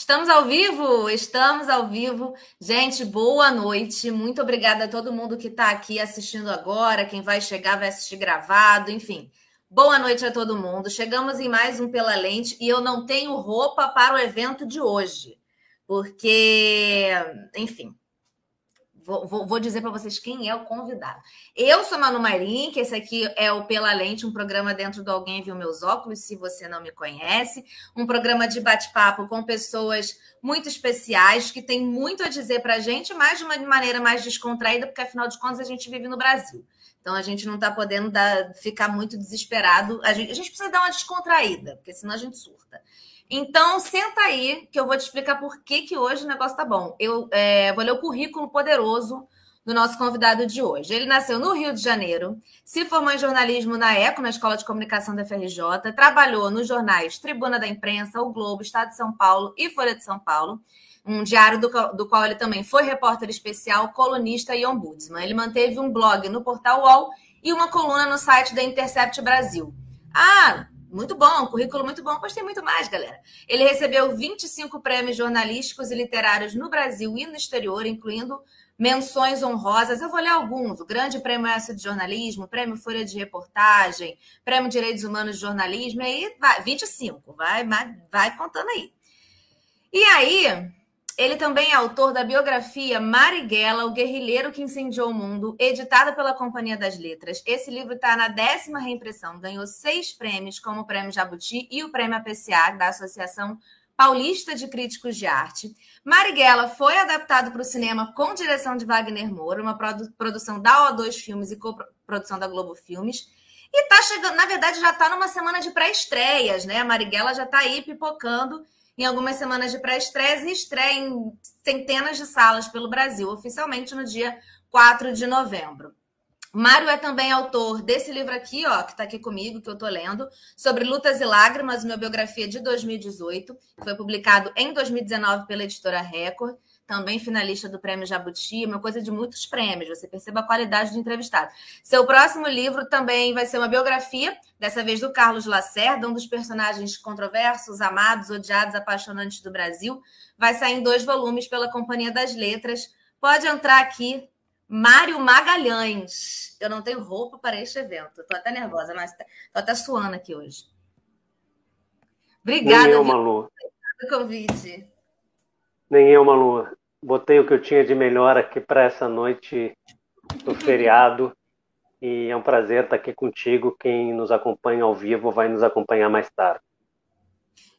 Estamos ao vivo? Estamos ao vivo. Gente, boa noite. Muito obrigada a todo mundo que está aqui assistindo agora. Quem vai chegar vai assistir gravado, enfim. Boa noite a todo mundo. Chegamos em mais um Pela Lente e eu não tenho roupa para o evento de hoje, porque, enfim, Vou, vou, dizer para vocês quem é o convidado. Eu sou Manu Marim, que esse aqui é o Pela Lente, um programa dentro do Alguém Viu Meus Óculos, se você não me conhece. Um programa de bate-papo com pessoas muito especiais, que tem muito a dizer para a gente, mas de uma maneira mais descontraída, porque afinal de contas a gente vive no Brasil. Então a gente não está podendo dar, ficar muito desesperado. A gente, a gente precisa dar uma descontraída, porque senão a gente surta. Então, senta aí, que eu vou te explicar por que, que hoje o negócio tá bom. Eu é, vou ler o currículo poderoso do nosso convidado de hoje. Ele nasceu no Rio de Janeiro, se formou em jornalismo na ECO, na Escola de Comunicação da FRJ, trabalhou nos jornais Tribuna da Imprensa, O Globo, Estado de São Paulo e Folha de São Paulo, um diário do, do qual ele também foi repórter especial, colunista e ombudsman. Ele manteve um blog no portal UOL e uma coluna no site da Intercept Brasil. Ah, muito bom, currículo muito bom, pois tem muito mais, galera. Ele recebeu 25 prêmios jornalísticos e literários no Brasil e no exterior, incluindo menções honrosas. Eu vou ler alguns: o Grande Prêmio S de Jornalismo, Prêmio Folha de Reportagem, Prêmio Direitos Humanos de Jornalismo, e aí vai, 25, vai, vai contando aí. E aí, ele também é autor da biografia Marighella, o guerrilheiro que incendiou o mundo, editada pela Companhia das Letras. Esse livro está na décima reimpressão, ganhou seis prêmios, como o Prêmio Jabuti e o Prêmio APCA, da Associação Paulista de Críticos de Arte. Marighella foi adaptado para o cinema com direção de Wagner Moura, uma produ produção da O2 Filmes e co-produção da Globo Filmes. E está chegando, na verdade, já está numa semana de pré-estreias, né? A Marighella já está aí pipocando em algumas semanas de pré-estreia e estreia em centenas de salas pelo Brasil, oficialmente no dia 4 de novembro. Mário é também autor desse livro aqui, ó, que está aqui comigo, que eu estou lendo, sobre Lutas e Lágrimas, uma biografia de 2018, que foi publicado em 2019 pela editora Record também finalista do Prêmio Jabuti, uma coisa de muitos prêmios, você perceba a qualidade do entrevistado. Seu próximo livro também vai ser uma biografia, dessa vez do Carlos Lacerda, um dos personagens controversos, amados, odiados, apaixonantes do Brasil. Vai sair em dois volumes pela Companhia das Letras. Pode entrar aqui, Mário Magalhães. Eu não tenho roupa para este evento. Estou até nervosa, mas estou até suando aqui hoje. Obrigada. Nem eu, Malu. pelo convite. Nem eu, Malu botei o que eu tinha de melhor aqui para essa noite do feriado. E é um prazer estar aqui contigo. Quem nos acompanha ao vivo vai nos acompanhar mais tarde.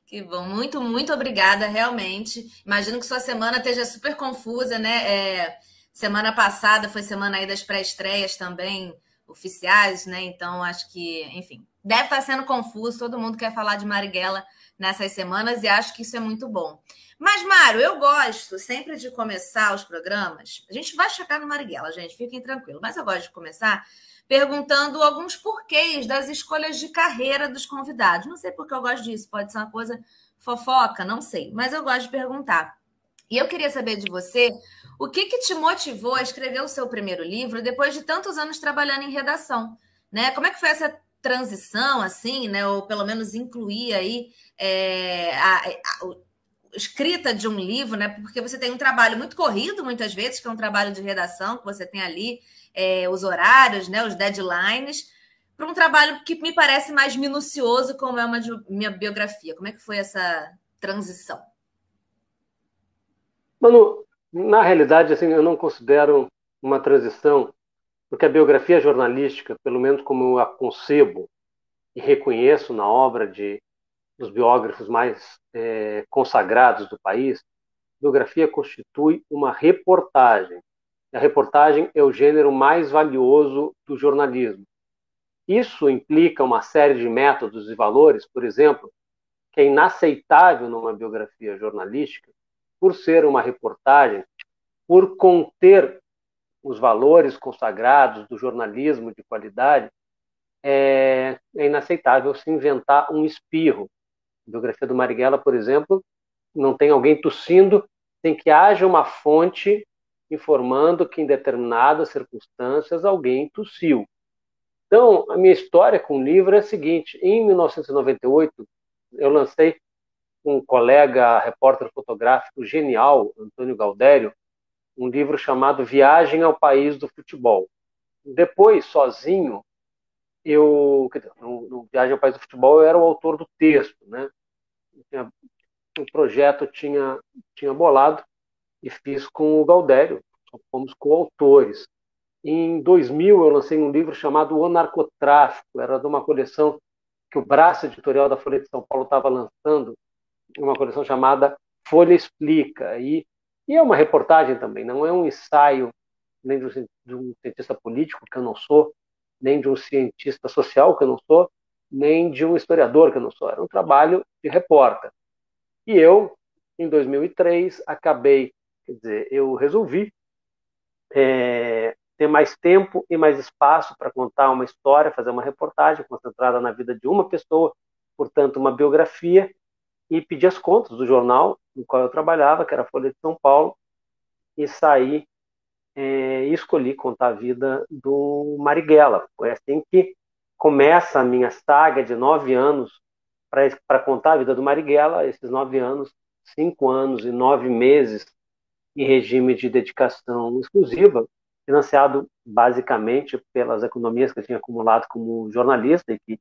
Que bom, muito, muito obrigada, realmente. Imagino que sua semana esteja super confusa, né? É, semana passada foi semana aí das pré-estreias também, oficiais, né? Então, acho que, enfim, deve estar sendo confuso. Todo mundo quer falar de Marighella nessas semanas e acho que isso é muito bom. Mas, Mário, eu gosto sempre de começar os programas. A gente vai chegar no Marighella, gente, fiquem tranquilos. Mas eu gosto de começar perguntando alguns porquês das escolhas de carreira dos convidados. Não sei porque eu gosto disso, pode ser uma coisa fofoca, não sei, mas eu gosto de perguntar. E eu queria saber de você o que, que te motivou a escrever o seu primeiro livro depois de tantos anos trabalhando em redação, né? Como é que foi essa transição, assim, né? Ou pelo menos incluir aí é, a, a, escrita de um livro, né? Porque você tem um trabalho muito corrido, muitas vezes, que é um trabalho de redação, que você tem ali é, os horários, né? Os deadlines, para um trabalho que me parece mais minucioso, como é uma minha biografia. Como é que foi essa transição? Mano, na realidade, assim, eu não considero uma transição, porque a biografia jornalística, pelo menos como eu a concebo e reconheço na obra de dos biógrafos mais é, consagrados do país, biografia constitui uma reportagem. A reportagem é o gênero mais valioso do jornalismo. Isso implica uma série de métodos e valores, por exemplo, que é inaceitável numa biografia jornalística, por ser uma reportagem, por conter os valores consagrados do jornalismo de qualidade, é, é inaceitável se inventar um espirro, a biografia do Marighella, por exemplo, não tem alguém tossindo, tem que haja uma fonte informando que em determinadas circunstâncias alguém tossiu. Então, a minha história com o livro é a seguinte: em 1998, eu lancei um colega repórter fotográfico genial, Antônio Galdério, um livro chamado Viagem ao País do Futebol. Depois, sozinho, eu, no, no Viagem ao País do Futebol, eu era o autor do texto, né? O projeto tinha tinha bolado e fiz com o Galdério, fomos coautores. Em 2000 eu lancei um livro chamado O Narcotráfico, era de uma coleção que o braço editorial da Folha de São Paulo estava lançando, uma coleção chamada Folha Explica. E, e é uma reportagem também, não é um ensaio nem de um, cientista político, que eu não sou, nem de um cientista social, que eu não sou, nem de um historiador, que eu não sou. Era um trabalho de repórter. E eu, em 2003, acabei, quer dizer, eu resolvi é, ter mais tempo e mais espaço para contar uma história, fazer uma reportagem concentrada na vida de uma pessoa, portanto, uma biografia, e pedir as contas do jornal no qual eu trabalhava, que era a Folha de São Paulo, e saí é, e escolhi contar a vida do Marighella. Foi assim que começa a minha saga de nove anos para contar a vida do Marighella, esses nove anos, cinco anos e nove meses em regime de dedicação exclusiva, financiado basicamente pelas economias que eu tinha acumulado como jornalista e que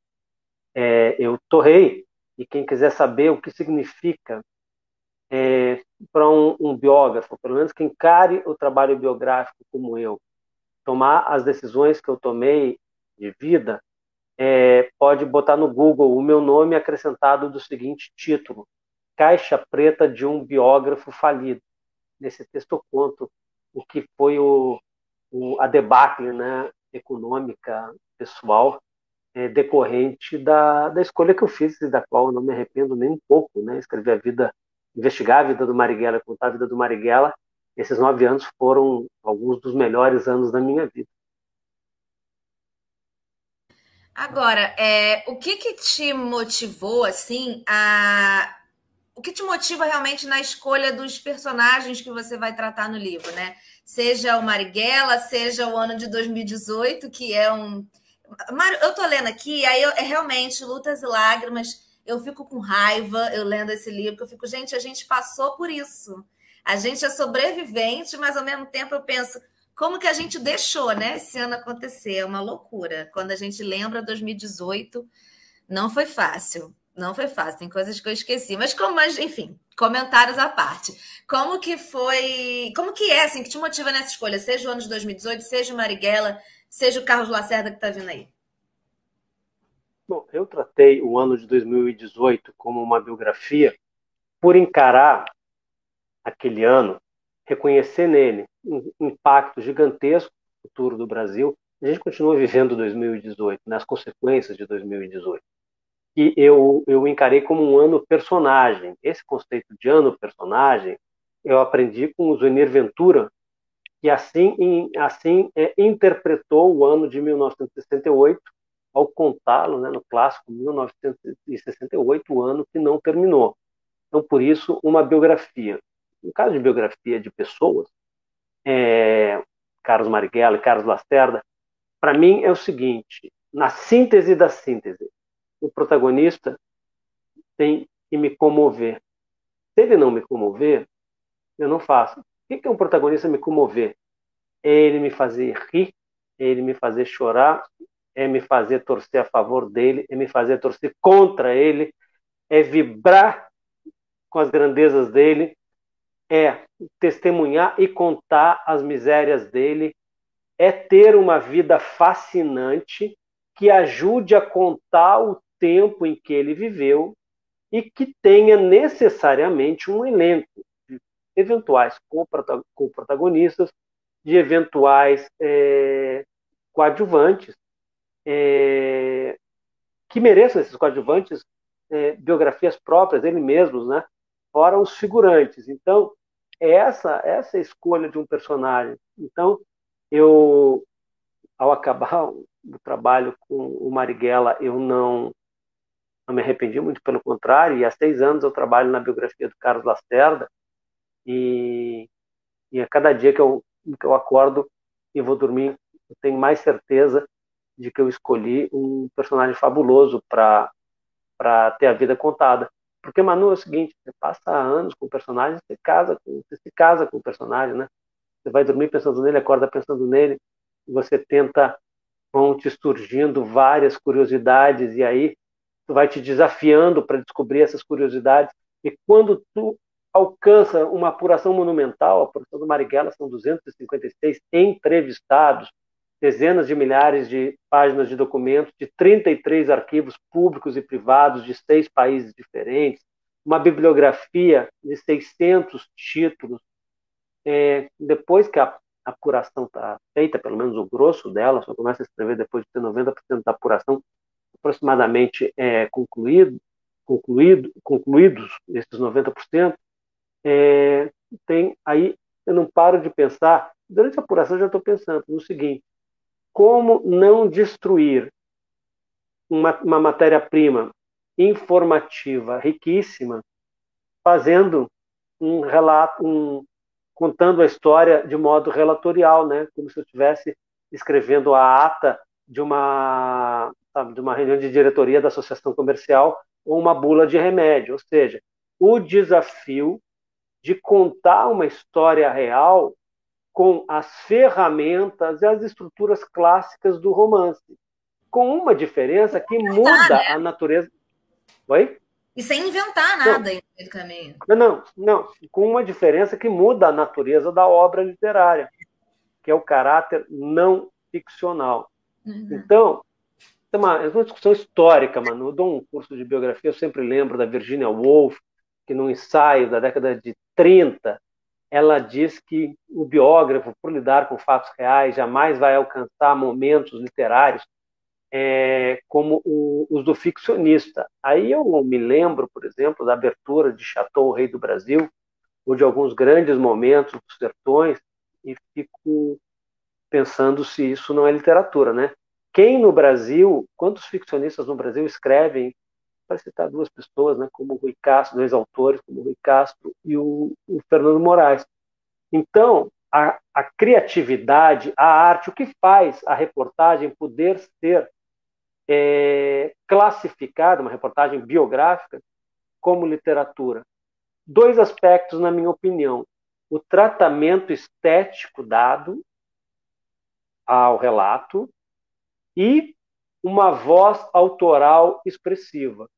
é, eu torrei. E quem quiser saber o que significa é, para um, um, biógrafo, pelo menos que encare o trabalho biográfico como eu, tomar as decisões que eu tomei de vida, é, pode botar no Google o meu nome acrescentado do seguinte título: Caixa Preta de um Biógrafo Falido. Nesse texto eu conto o que foi o, o a debacle né, econômica pessoal é, decorrente da, da escolha que eu fiz e da qual eu não me arrependo nem um pouco, né? Escrever a vida investigar a vida do Marighella, contar a vida do Marighella, esses nove anos foram alguns dos melhores anos da minha vida. Agora, é, o que, que te motivou assim a o que te motiva realmente na escolha dos personagens que você vai tratar no livro, né? Seja o Marighella, seja o ano de 2018, que é um. Eu tô lendo aqui, aí é realmente lutas e lágrimas eu fico com raiva, eu lendo esse livro, eu fico, gente, a gente passou por isso. A gente é sobrevivente, mas ao mesmo tempo eu penso, como que a gente deixou, né, esse ano acontecer? É uma loucura. Quando a gente lembra 2018, não foi fácil. Não foi fácil, tem coisas que eu esqueci, mas como, mas enfim, comentários à parte. Como que foi, como que é assim que te motiva nessa escolha, seja o ano de 2018, seja o Marighella, seja o Carlos Lacerda que está vindo aí? Bom, eu tratei o ano de 2018 como uma biografia por encarar aquele ano, reconhecer nele um impacto gigantesco no futuro do Brasil. A gente continua vivendo 2018, nas né, consequências de 2018. E eu, eu encarei como um ano personagem. Esse conceito de ano personagem eu aprendi com o Zunir Ventura, que assim, assim é, interpretou o ano de 1968 ao contá-lo né, no clássico 1968, o ano que não terminou. Então, por isso, uma biografia. No caso de biografia de pessoas, é, Carlos Marighella e Carlos Lacerda, para mim é o seguinte: na síntese da síntese, o protagonista tem que me comover. Se ele não me comover, eu não faço. O que é um protagonista me comover? É ele me fazer rir, é ele me fazer chorar, é me fazer torcer a favor dele, é me fazer torcer contra ele, é vibrar com as grandezas dele, é testemunhar e contar as misérias dele, é ter uma vida fascinante que ajude a contar o tempo em que ele viveu e que tenha necessariamente um elenco eventuais co-protagonistas, de eventuais é, coadjuvantes, é, que mereçam esses coadjuvantes é, biografias próprias, eles mesmos, né? Fora os figurantes. Então, essa, essa é a escolha de um personagem. Então, eu, ao acabar o trabalho com o Marighella, eu não, não me arrependi, muito pelo contrário, e há seis anos eu trabalho na biografia do Carlos Lacerda, e, e a cada dia que eu, que eu acordo e vou dormir, eu tenho mais certeza de que eu escolhi um personagem fabuloso para ter a vida contada. Porque, Manu, é o seguinte, você passa anos com o personagem, você, casa com, você se casa com o personagem, né? Você vai dormir pensando nele, acorda pensando nele, você tenta, vão te surgindo várias curiosidades, e aí tu vai te desafiando para descobrir essas curiosidades, e quando tu alcança uma apuração monumental, a apuração do Marighella são 256 entrevistados, dezenas de milhares de páginas de documentos, de 33 arquivos públicos e privados de seis países diferentes, uma bibliografia de 600 títulos. É, depois que a apuração está feita, pelo menos o grosso dela, só começa a escrever depois de ter 90% da apuração aproximadamente é, concluído, concluído, concluídos esses 90%, é, tem aí eu não paro de pensar, durante a apuração já estou pensando no seguinte, como não destruir uma, uma matéria-prima informativa riquíssima, fazendo um relato, um, contando a história de modo relatorial, né? Como se eu estivesse escrevendo a ata de uma, sabe, de uma reunião de diretoria da associação comercial ou uma bula de remédio. Ou seja, o desafio de contar uma história real com as ferramentas e as estruturas clássicas do romance, com uma diferença que muda né? a natureza. Oi? E sem inventar nada não. no caminho. Não, não, não. Com uma diferença que muda a natureza da obra literária, que é o caráter não ficcional. Uhum. Então, é uma, é uma discussão histórica, mano. Eu dou um curso de biografia, eu sempre lembro da Virginia Woolf, que no ensaio da década de 30, ela diz que o biógrafo, por lidar com fatos reais, jamais vai alcançar momentos literários é, como o, os do ficcionista. Aí eu me lembro, por exemplo, da abertura de Chateau, o Rei do Brasil, ou de alguns grandes momentos dos sertões, e fico pensando se isso não é literatura, né? Quem no Brasil, quantos ficcionistas no Brasil escrevem, para citar duas pessoas, né, como o Rui Castro, dois autores, como o Rui Castro e o, o Fernando Moraes. Então, a, a, criatividade, a arte, o que faz a reportagem poder ser é, classificada, uma reportagem biográfica, como literatura? Dois aspectos, na minha opinião. O tratamento estético dado ao relato e uma voz autoral expressiva.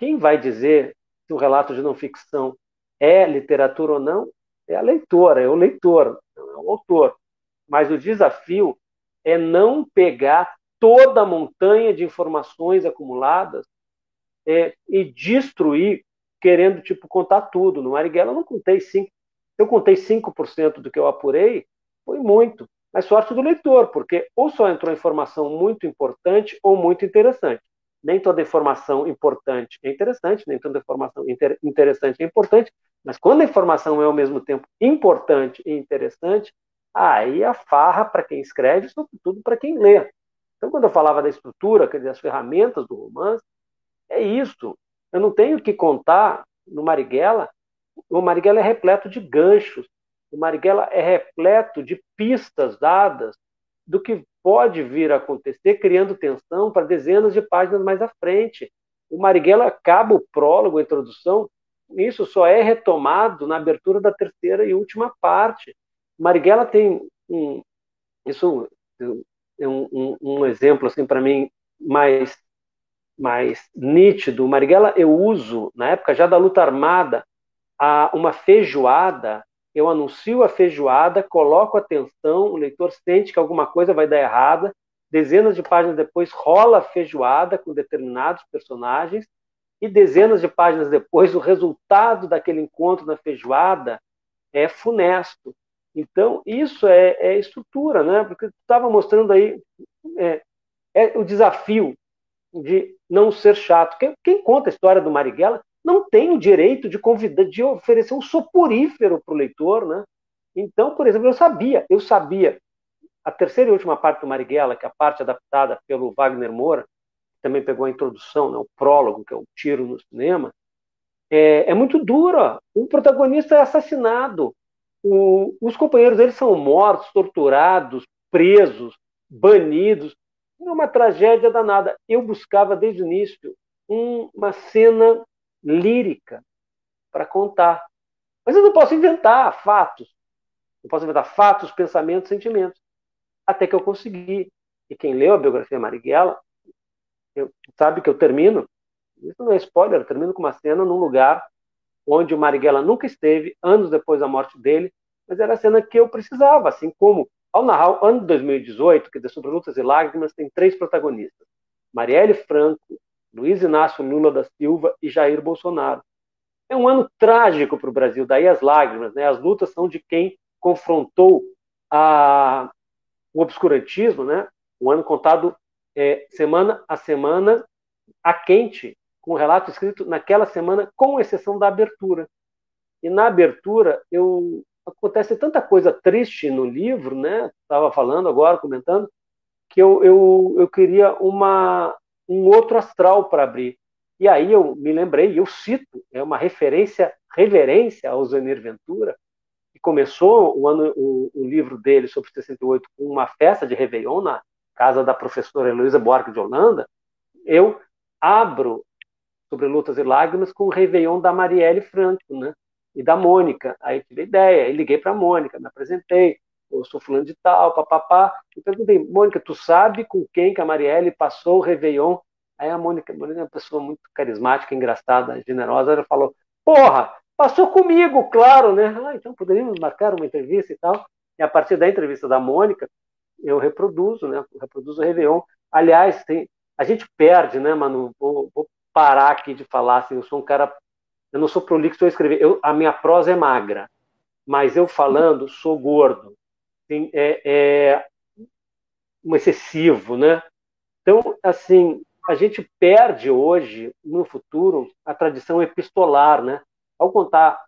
Quem vai dizer se o relato de não ficção é literatura ou não é a leitora, é o leitor, não é o autor. Mas o desafio é não pegar toda a montanha de informações acumuladas é, e destruir, querendo tipo contar tudo. No Marighella eu não contei cinco. Eu contei 5% do que eu apurei, foi muito. Mas sorte do leitor, porque ou só entrou informação muito importante ou muito interessante nem toda informação importante é interessante, nem toda informação inter interessante é importante, mas quando a informação é ao mesmo tempo importante e interessante, aí a farra para quem escreve, sobretudo para quem lê. Então, quando eu falava da estrutura, quer dizer, as ferramentas do romance, é isso. Eu não tenho que contar no Marighella, o Marighella é repleto de ganchos, o Marighella é repleto de pistas dadas do que pode vir a acontecer, criando tensão para dezenas de páginas mais à frente. O Marighella acaba o prólogo, a introdução, isso só é retomado na abertura da terceira e última parte. Marighella tem um, isso é um, um, um exemplo assim para mim mais mais nítido. Marighella eu uso na época já da luta armada a uma feijoada eu anuncio a feijoada, coloco atenção, o leitor sente que alguma coisa vai dar errada, dezenas de páginas depois rola a feijoada com determinados personagens, e dezenas de páginas depois o resultado daquele encontro na feijoada é funesto. Então, isso é, é estrutura, né? Porque tu estava mostrando aí é, é, o desafio de não ser chato. Quem, quem conta a história do Marighella não tem o direito de convidar, de oferecer um soporífero para o leitor, né? Então, por exemplo, eu sabia, eu sabia a terceira e última parte do Marighella, que é a parte adaptada pelo Wagner Moura, que também pegou a introdução, né, o prólogo, que é o tiro no cinema, é, é muito dura. O protagonista é assassinado, o, os companheiros dele são mortos, torturados, presos, banidos. É uma tragédia danada. Eu buscava desde o início um, uma cena lírica para contar. Mas eu não posso inventar fatos. Não posso inventar fatos, pensamentos, sentimentos. Até que eu consegui. E quem leu a biografia Marighella eu, sabe que eu termino, isso não é spoiler, eu termino com uma cena num lugar onde o Marighella nunca esteve, anos depois da morte dele, mas era a cena que eu precisava, assim como ao narrar o ano de 2018, que é sobre lutas e lágrimas, tem três protagonistas: Marielle Franco, Luiz Inácio Lula da Silva e Jair Bolsonaro. É um ano trágico para o Brasil, daí as lágrimas, né? As lutas são de quem confrontou a, o obscurantismo, né? Um ano contado é, semana a semana, a quente, com o relato escrito naquela semana, com exceção da abertura. E na abertura, eu acontece tanta coisa triste no livro, né? Estava falando agora, comentando, que eu, eu, eu queria uma, um outro astral para abrir. E aí eu me lembrei, eu cito, é uma referência, reverência ao Zenir Ventura, que começou o, ano, o, o livro dele sobre 68 com uma festa de Réveillon na casa da professora Heloísa Buarque de Holanda. Eu abro sobre Lutas e Lágrimas com o Réveillon da Marielle Franco, né? e da Mônica. Aí tive ideia, aí liguei para a Mônica, me apresentei, eu sou fulano de tal, papapá, e perguntei, Mônica, tu sabe com quem que a Marielle passou o Réveillon? Aí a Mônica, a Mônica é uma pessoa muito carismática, engraçada, generosa, ela falou, porra, passou comigo, claro, né? Ah, então poderíamos marcar uma entrevista e tal. E a partir da entrevista da Mônica, eu reproduzo, né? Eu reproduzo o Réveillon. Aliás, tem, a gente perde, né, Manu? Vou, vou parar aqui de falar, assim, eu sou um cara eu não sou prolixo, eu escrever. Eu, a minha prosa é magra, mas eu falando sou gordo. Assim, é, é um excessivo, né? Então, assim, a gente perde hoje, no futuro, a tradição epistolar, né? Ao contar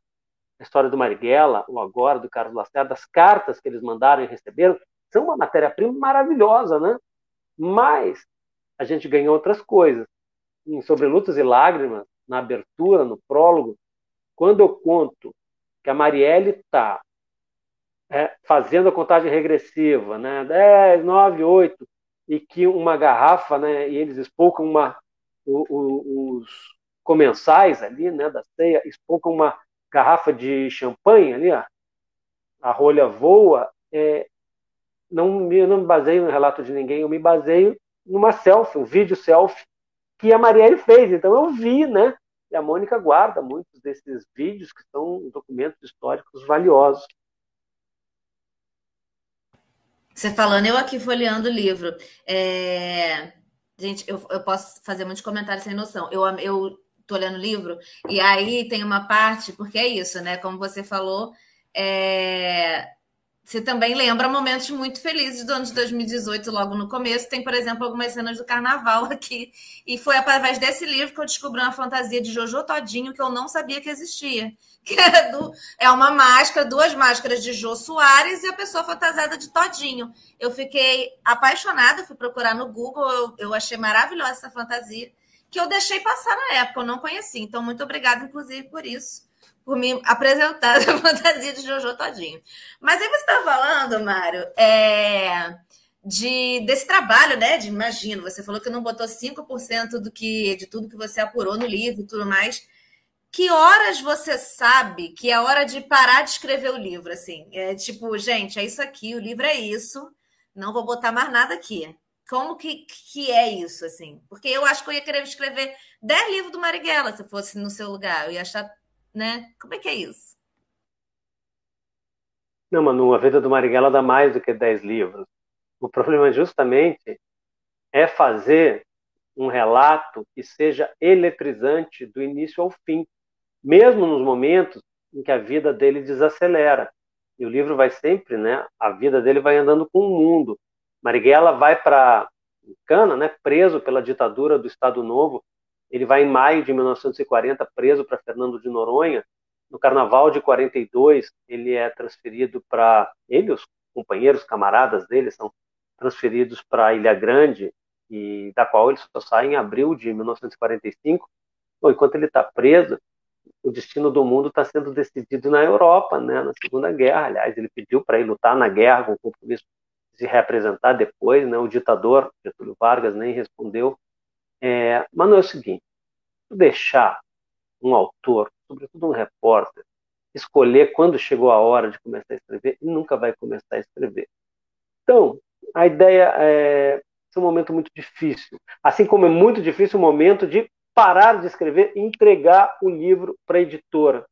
a história do Marighella, ou agora do Carlos Lacerda, as cartas que eles mandaram e receberam, são uma matéria-prima maravilhosa, né? Mas a gente ganhou outras coisas. Em Sobre Lutas e Lágrimas, na abertura, no prólogo, quando eu conto que a Marielle está é, fazendo a contagem regressiva, né, 10, 9, 8, e que uma garrafa, né, e eles espocam uma, o, o, os comensais ali, né, da ceia, espocam uma garrafa de champanhe ali, ó, a rolha voa, é, não, me, não me baseio no relato de ninguém, eu me baseio numa selfie, um vídeo selfie que a Marielle fez. Então eu vi, né? E a Mônica guarda muitos desses vídeos que são documentos históricos valiosos. Você falando, eu aqui folheando o livro. É... Gente, eu, eu posso fazer muitos comentários sem noção. Eu, eu tô lendo o livro e aí tem uma parte, porque é isso, né? Como você falou, é você também lembra momentos muito felizes do ano de 2018, logo no começo. Tem, por exemplo, algumas cenas do carnaval aqui. E foi através desse livro que eu descobri uma fantasia de Jojo Todinho que eu não sabia que existia. Que é, do, é uma máscara, duas máscaras de Jô Soares e a pessoa fantasiada de Todinho. Eu fiquei apaixonada, fui procurar no Google, eu, eu achei maravilhosa essa fantasia, que eu deixei passar na época, eu não conheci. Então, muito obrigada, inclusive, por isso por me apresentar a fantasia de Jojo Todinho. Mas aí você está falando, Mário, é, de, desse trabalho, né? De imagino, você falou que não botou 5% do que, de tudo que você apurou no livro e tudo mais. Que horas você sabe que é hora de parar de escrever o livro? Assim, é tipo, gente, é isso aqui, o livro é isso, não vou botar mais nada aqui. Como que, que é isso, assim? Porque eu acho que eu ia querer escrever 10 livros do Marighella se fosse no seu lugar. Eu ia achar né? Como é que é isso? Não, Manu, a vida do Marighella dá mais do que 10 livros. O problema justamente é fazer um relato que seja eletrizante do início ao fim, mesmo nos momentos em que a vida dele desacelera. E o livro vai sempre, né? A vida dele vai andando com o mundo. Marighella vai para Cana, né? Preso pela ditadura do Estado Novo ele vai em maio de 1940 preso para Fernando de Noronha. No Carnaval de 42, ele é transferido para ele, os companheiros, camaradas dele são transferidos para Ilha Grande e da qual ele só sai em abril de 1945. Bom, enquanto ele está preso, o destino do mundo está sendo decidido na Europa, né, na Segunda Guerra. Aliás, ele pediu para ir lutar na guerra com o compromisso de se representar depois. Né, o ditador Getúlio Vargas nem respondeu é, mas não é o seguinte, deixar um autor, sobretudo um repórter, escolher quando chegou a hora de começar a escrever e nunca vai começar a escrever. Então, a ideia é, é um momento muito difícil. Assim como é muito difícil o momento de parar de escrever e entregar o livro para a editora.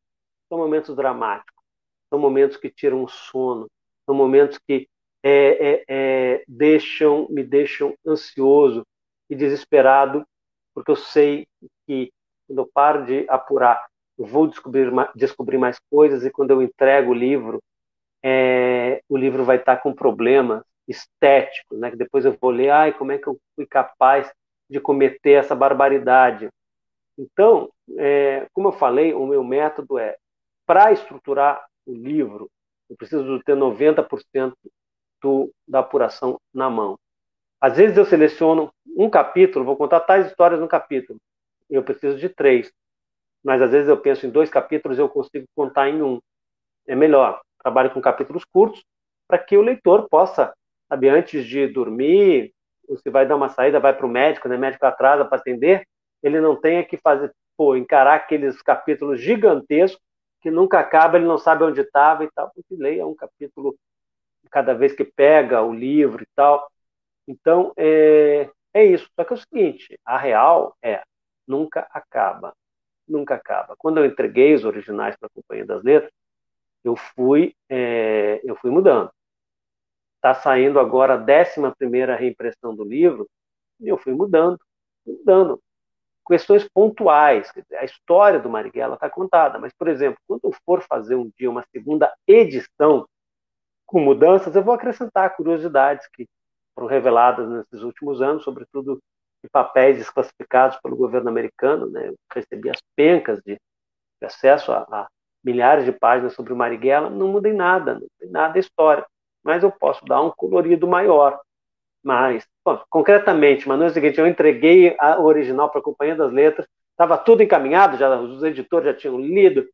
São momentos dramáticos, são momentos que tiram o sono, são momentos que é, é, é, deixam, me deixam ansioso e desesperado, porque eu sei que quando eu paro de apurar, eu vou descobrir, descobrir mais coisas e quando eu entrego o livro, é, o livro vai estar com problemas estéticos, né? Que depois eu vou ler, ai, como é que eu fui capaz de cometer essa barbaridade? Então, é, como eu falei, o meu método é para estruturar o livro, eu preciso ter 90% do, da apuração na mão. Às vezes eu seleciono um capítulo, vou contar tais histórias no capítulo. Eu preciso de três. Mas às vezes eu penso em dois capítulos eu consigo contar em um. É melhor. Trabalho com capítulos curtos para que o leitor possa, sabe, antes de dormir, ou se vai dar uma saída, vai para o médico, né? O médico atrasa para atender, ele não tenha que fazer, pô, encarar aqueles capítulos gigantescos que nunca acaba, ele não sabe onde estava e tal, porque leia um capítulo cada vez que pega o livro e tal. Então, é, é isso. Só que é o seguinte, a real é, nunca acaba. Nunca acaba. Quando eu entreguei os originais para a Companhia das Letras, eu fui, é, eu fui mudando. Está saindo agora a 11 reimpressão do livro, e eu fui mudando, mudando. Questões pontuais. A história do Marighella está contada, mas, por exemplo, quando eu for fazer um dia uma segunda edição com mudanças, eu vou acrescentar curiosidades que foram reveladas nesses últimos anos, sobretudo de papéis desclassificados pelo governo americano. Né? Eu recebi as pencas de, de acesso a, a, milhares de páginas sobre o Marighella, não mudei nada, não tem nada história, mas eu posso dar um colorido maior. Mas, bom, concretamente, mas no é seguinte, eu entreguei a original para a Companhia das Letras, estava tudo encaminhado, já os editores já tinham lido,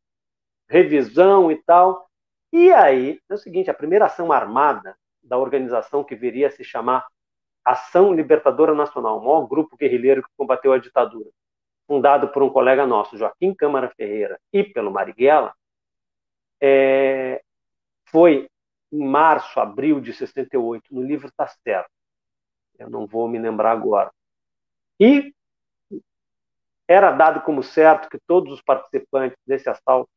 revisão e tal, e aí, é o seguinte, a primeira ação armada da organização que viria a se chamar Ação Libertadora Nacional, o maior grupo guerrilheiro que combateu a ditadura, fundado por um colega nosso, Joaquim Câmara Ferreira, e pelo Marighella, é, foi em março, abril de 68, no livro está certo. Eu não vou me lembrar agora. E era dado como certo que todos os participantes desse assalto,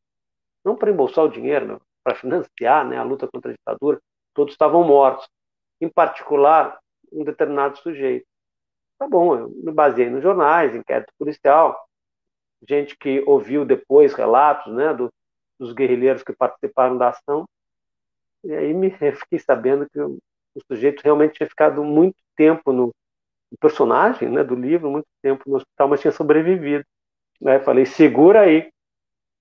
não para embolsar o dinheiro, meu, para financiar né, a luta contra a ditadura, todos estavam mortos. Em particular, um determinado sujeito. Tá bom, eu me baseei nos jornais, inquérito policial, gente que ouviu depois relatos né, do, dos guerrilheiros que participaram da ação, e aí me fiquei sabendo que o, o sujeito realmente tinha ficado muito tempo no, no personagem né, do livro, muito tempo no hospital, mas tinha sobrevivido. Né? Falei, segura aí.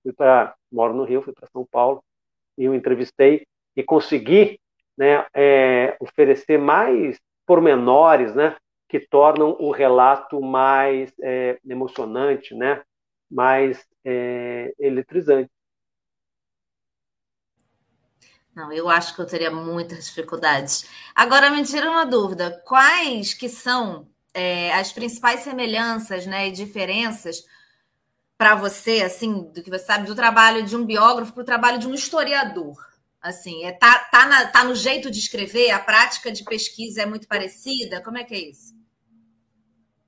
Fui para, moro no Rio, fui para São Paulo, e eu entrevistei e consegui né, é, oferecer mais pormenores, né, que tornam o relato mais é, emocionante, né, mais é, eletrizante. Não, eu acho que eu teria muitas dificuldades. Agora me tira uma dúvida: quais que são é, as principais semelhanças né, e diferenças para você, assim, do que você sabe do trabalho de um biógrafo para o trabalho de um historiador? Assim, é, tá, tá, na, tá no jeito de escrever? A prática de pesquisa é muito parecida? Como é que é isso?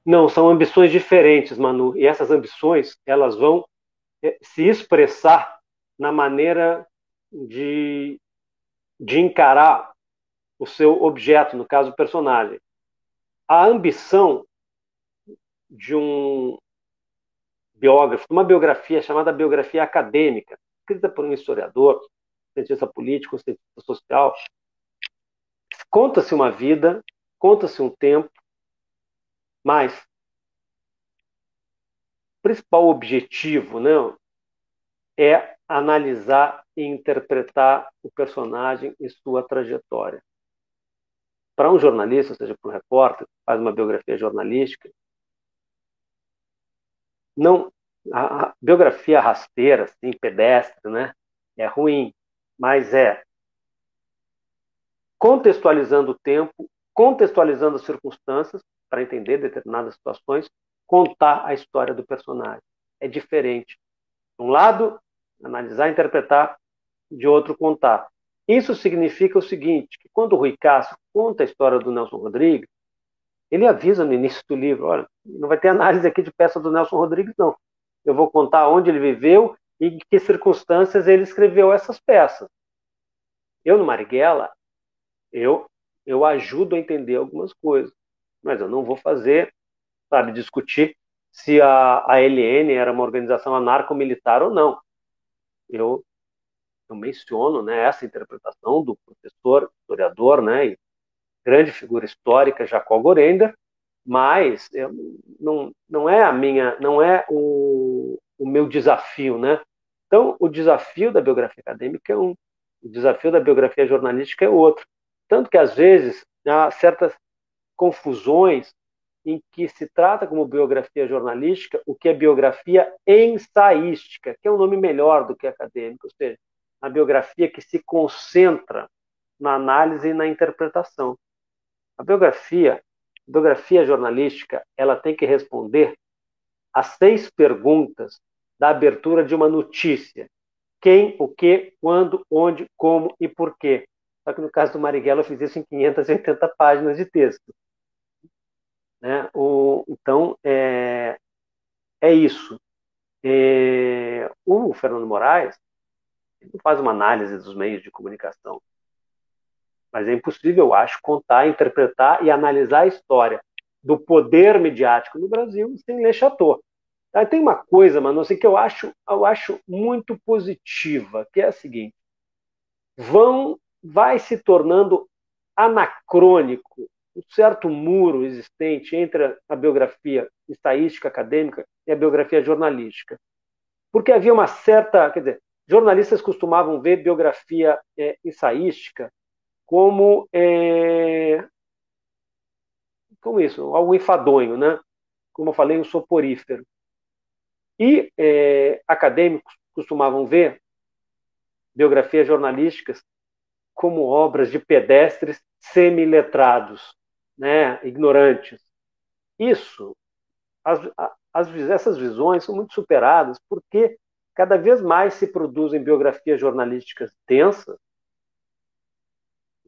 Não, são ambições diferentes, Manu. E essas ambições, elas vão é, se expressar na maneira de, de encarar o seu objeto, no caso, o personagem. A ambição de um, biógrafo, uma biografia chamada biografia acadêmica, escrita por um historiador, cientista político, cientista social. Conta-se uma vida, conta-se um tempo, mas o principal objetivo né, é analisar e interpretar o personagem e sua trajetória. Para um jornalista, ou seja, para um repórter, que faz uma biografia jornalística, não a, biografia rasteira, assim, pedestre, né? É ruim, mas é contextualizando o tempo, contextualizando as circunstâncias para entender determinadas situações, contar a história do personagem. É diferente. De um lado, analisar, interpretar, de outro, contar. Isso significa o seguinte, que quando o Rui Castro conta a história do Nelson Rodrigues, ele avisa no início do livro, olha, não vai ter análise aqui de peça do Nelson Rodrigues, não. Eu vou contar onde ele viveu e em que circunstâncias ele escreveu essas peças. Eu, no Marighella, eu, eu ajudo a entender algumas coisas, mas eu não vou fazer, sabe, discutir se a, a LN era uma organização anarco-militar ou não. Eu, eu menciono né, essa interpretação do professor, historiador, né, e grande figura histórica, Jacó Gorender, mas eu, não, não é a minha, não é o, o meu desafio, né? Então, o desafio da biografia acadêmica é um, o desafio da biografia jornalística é outro. Tanto que, às vezes, há certas confusões em que se trata como biografia jornalística o que é biografia ensaística, que é um nome melhor do que acadêmico, ou seja, a biografia que se concentra na análise e na interpretação. A biografia, a biografia jornalística, ela tem que responder a seis perguntas da abertura de uma notícia. Quem, o que, quando, onde, como e por quê. Só que no caso do Marighella eu fiz isso em 580 páginas de texto. Né? O, então, é, é isso. É, o Fernando Moraes não faz uma análise dos meios de comunicação. Mas é impossível, eu acho, contar, interpretar e analisar a história do poder mediático no Brasil sem ler Chateau. Aí tem uma coisa, mano, assim, que eu acho, eu acho muito positiva, que é a seguinte: vão, vai se tornando anacrônico um certo muro existente entre a biografia estatística acadêmica e a biografia jornalística. Porque havia uma certa, quer dizer, jornalistas costumavam ver biografia é, ensaística como é, como isso, algo enfadonho, né? Como eu falei, um soporífero. E é, acadêmicos costumavam ver biografias jornalísticas como obras de pedestres semiletrados, né, ignorantes. Isso, as, as, essas visões são muito superadas porque cada vez mais se produzem biografias jornalísticas densas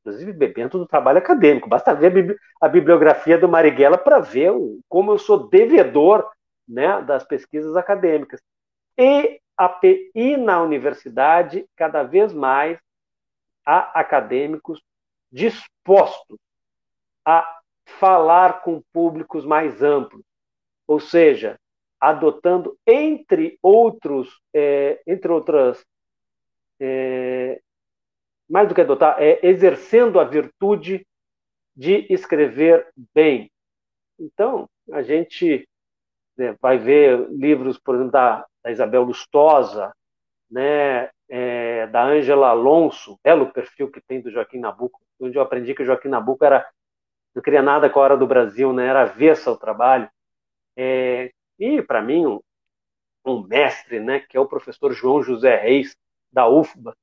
inclusive bebendo do trabalho acadêmico. Basta ver a bibliografia do Marighella para ver como eu sou devedor né, das pesquisas acadêmicas. E, a, na universidade, cada vez mais, há acadêmicos dispostos a falar com públicos mais amplos, ou seja, adotando entre outros, é, entre outras é, mais do que adotar, é exercendo a virtude de escrever bem. Então, a gente né, vai ver livros, por exemplo, da, da Isabel Lustosa, né, é, da Ângela Alonso, belo perfil que tem do Joaquim Nabuco, onde eu aprendi que o Joaquim Nabuco era, não queria nada com a hora do Brasil, né, era avessa ao trabalho. É, e, para mim, um, um mestre, né, que é o professor João José Reis, da UFBA,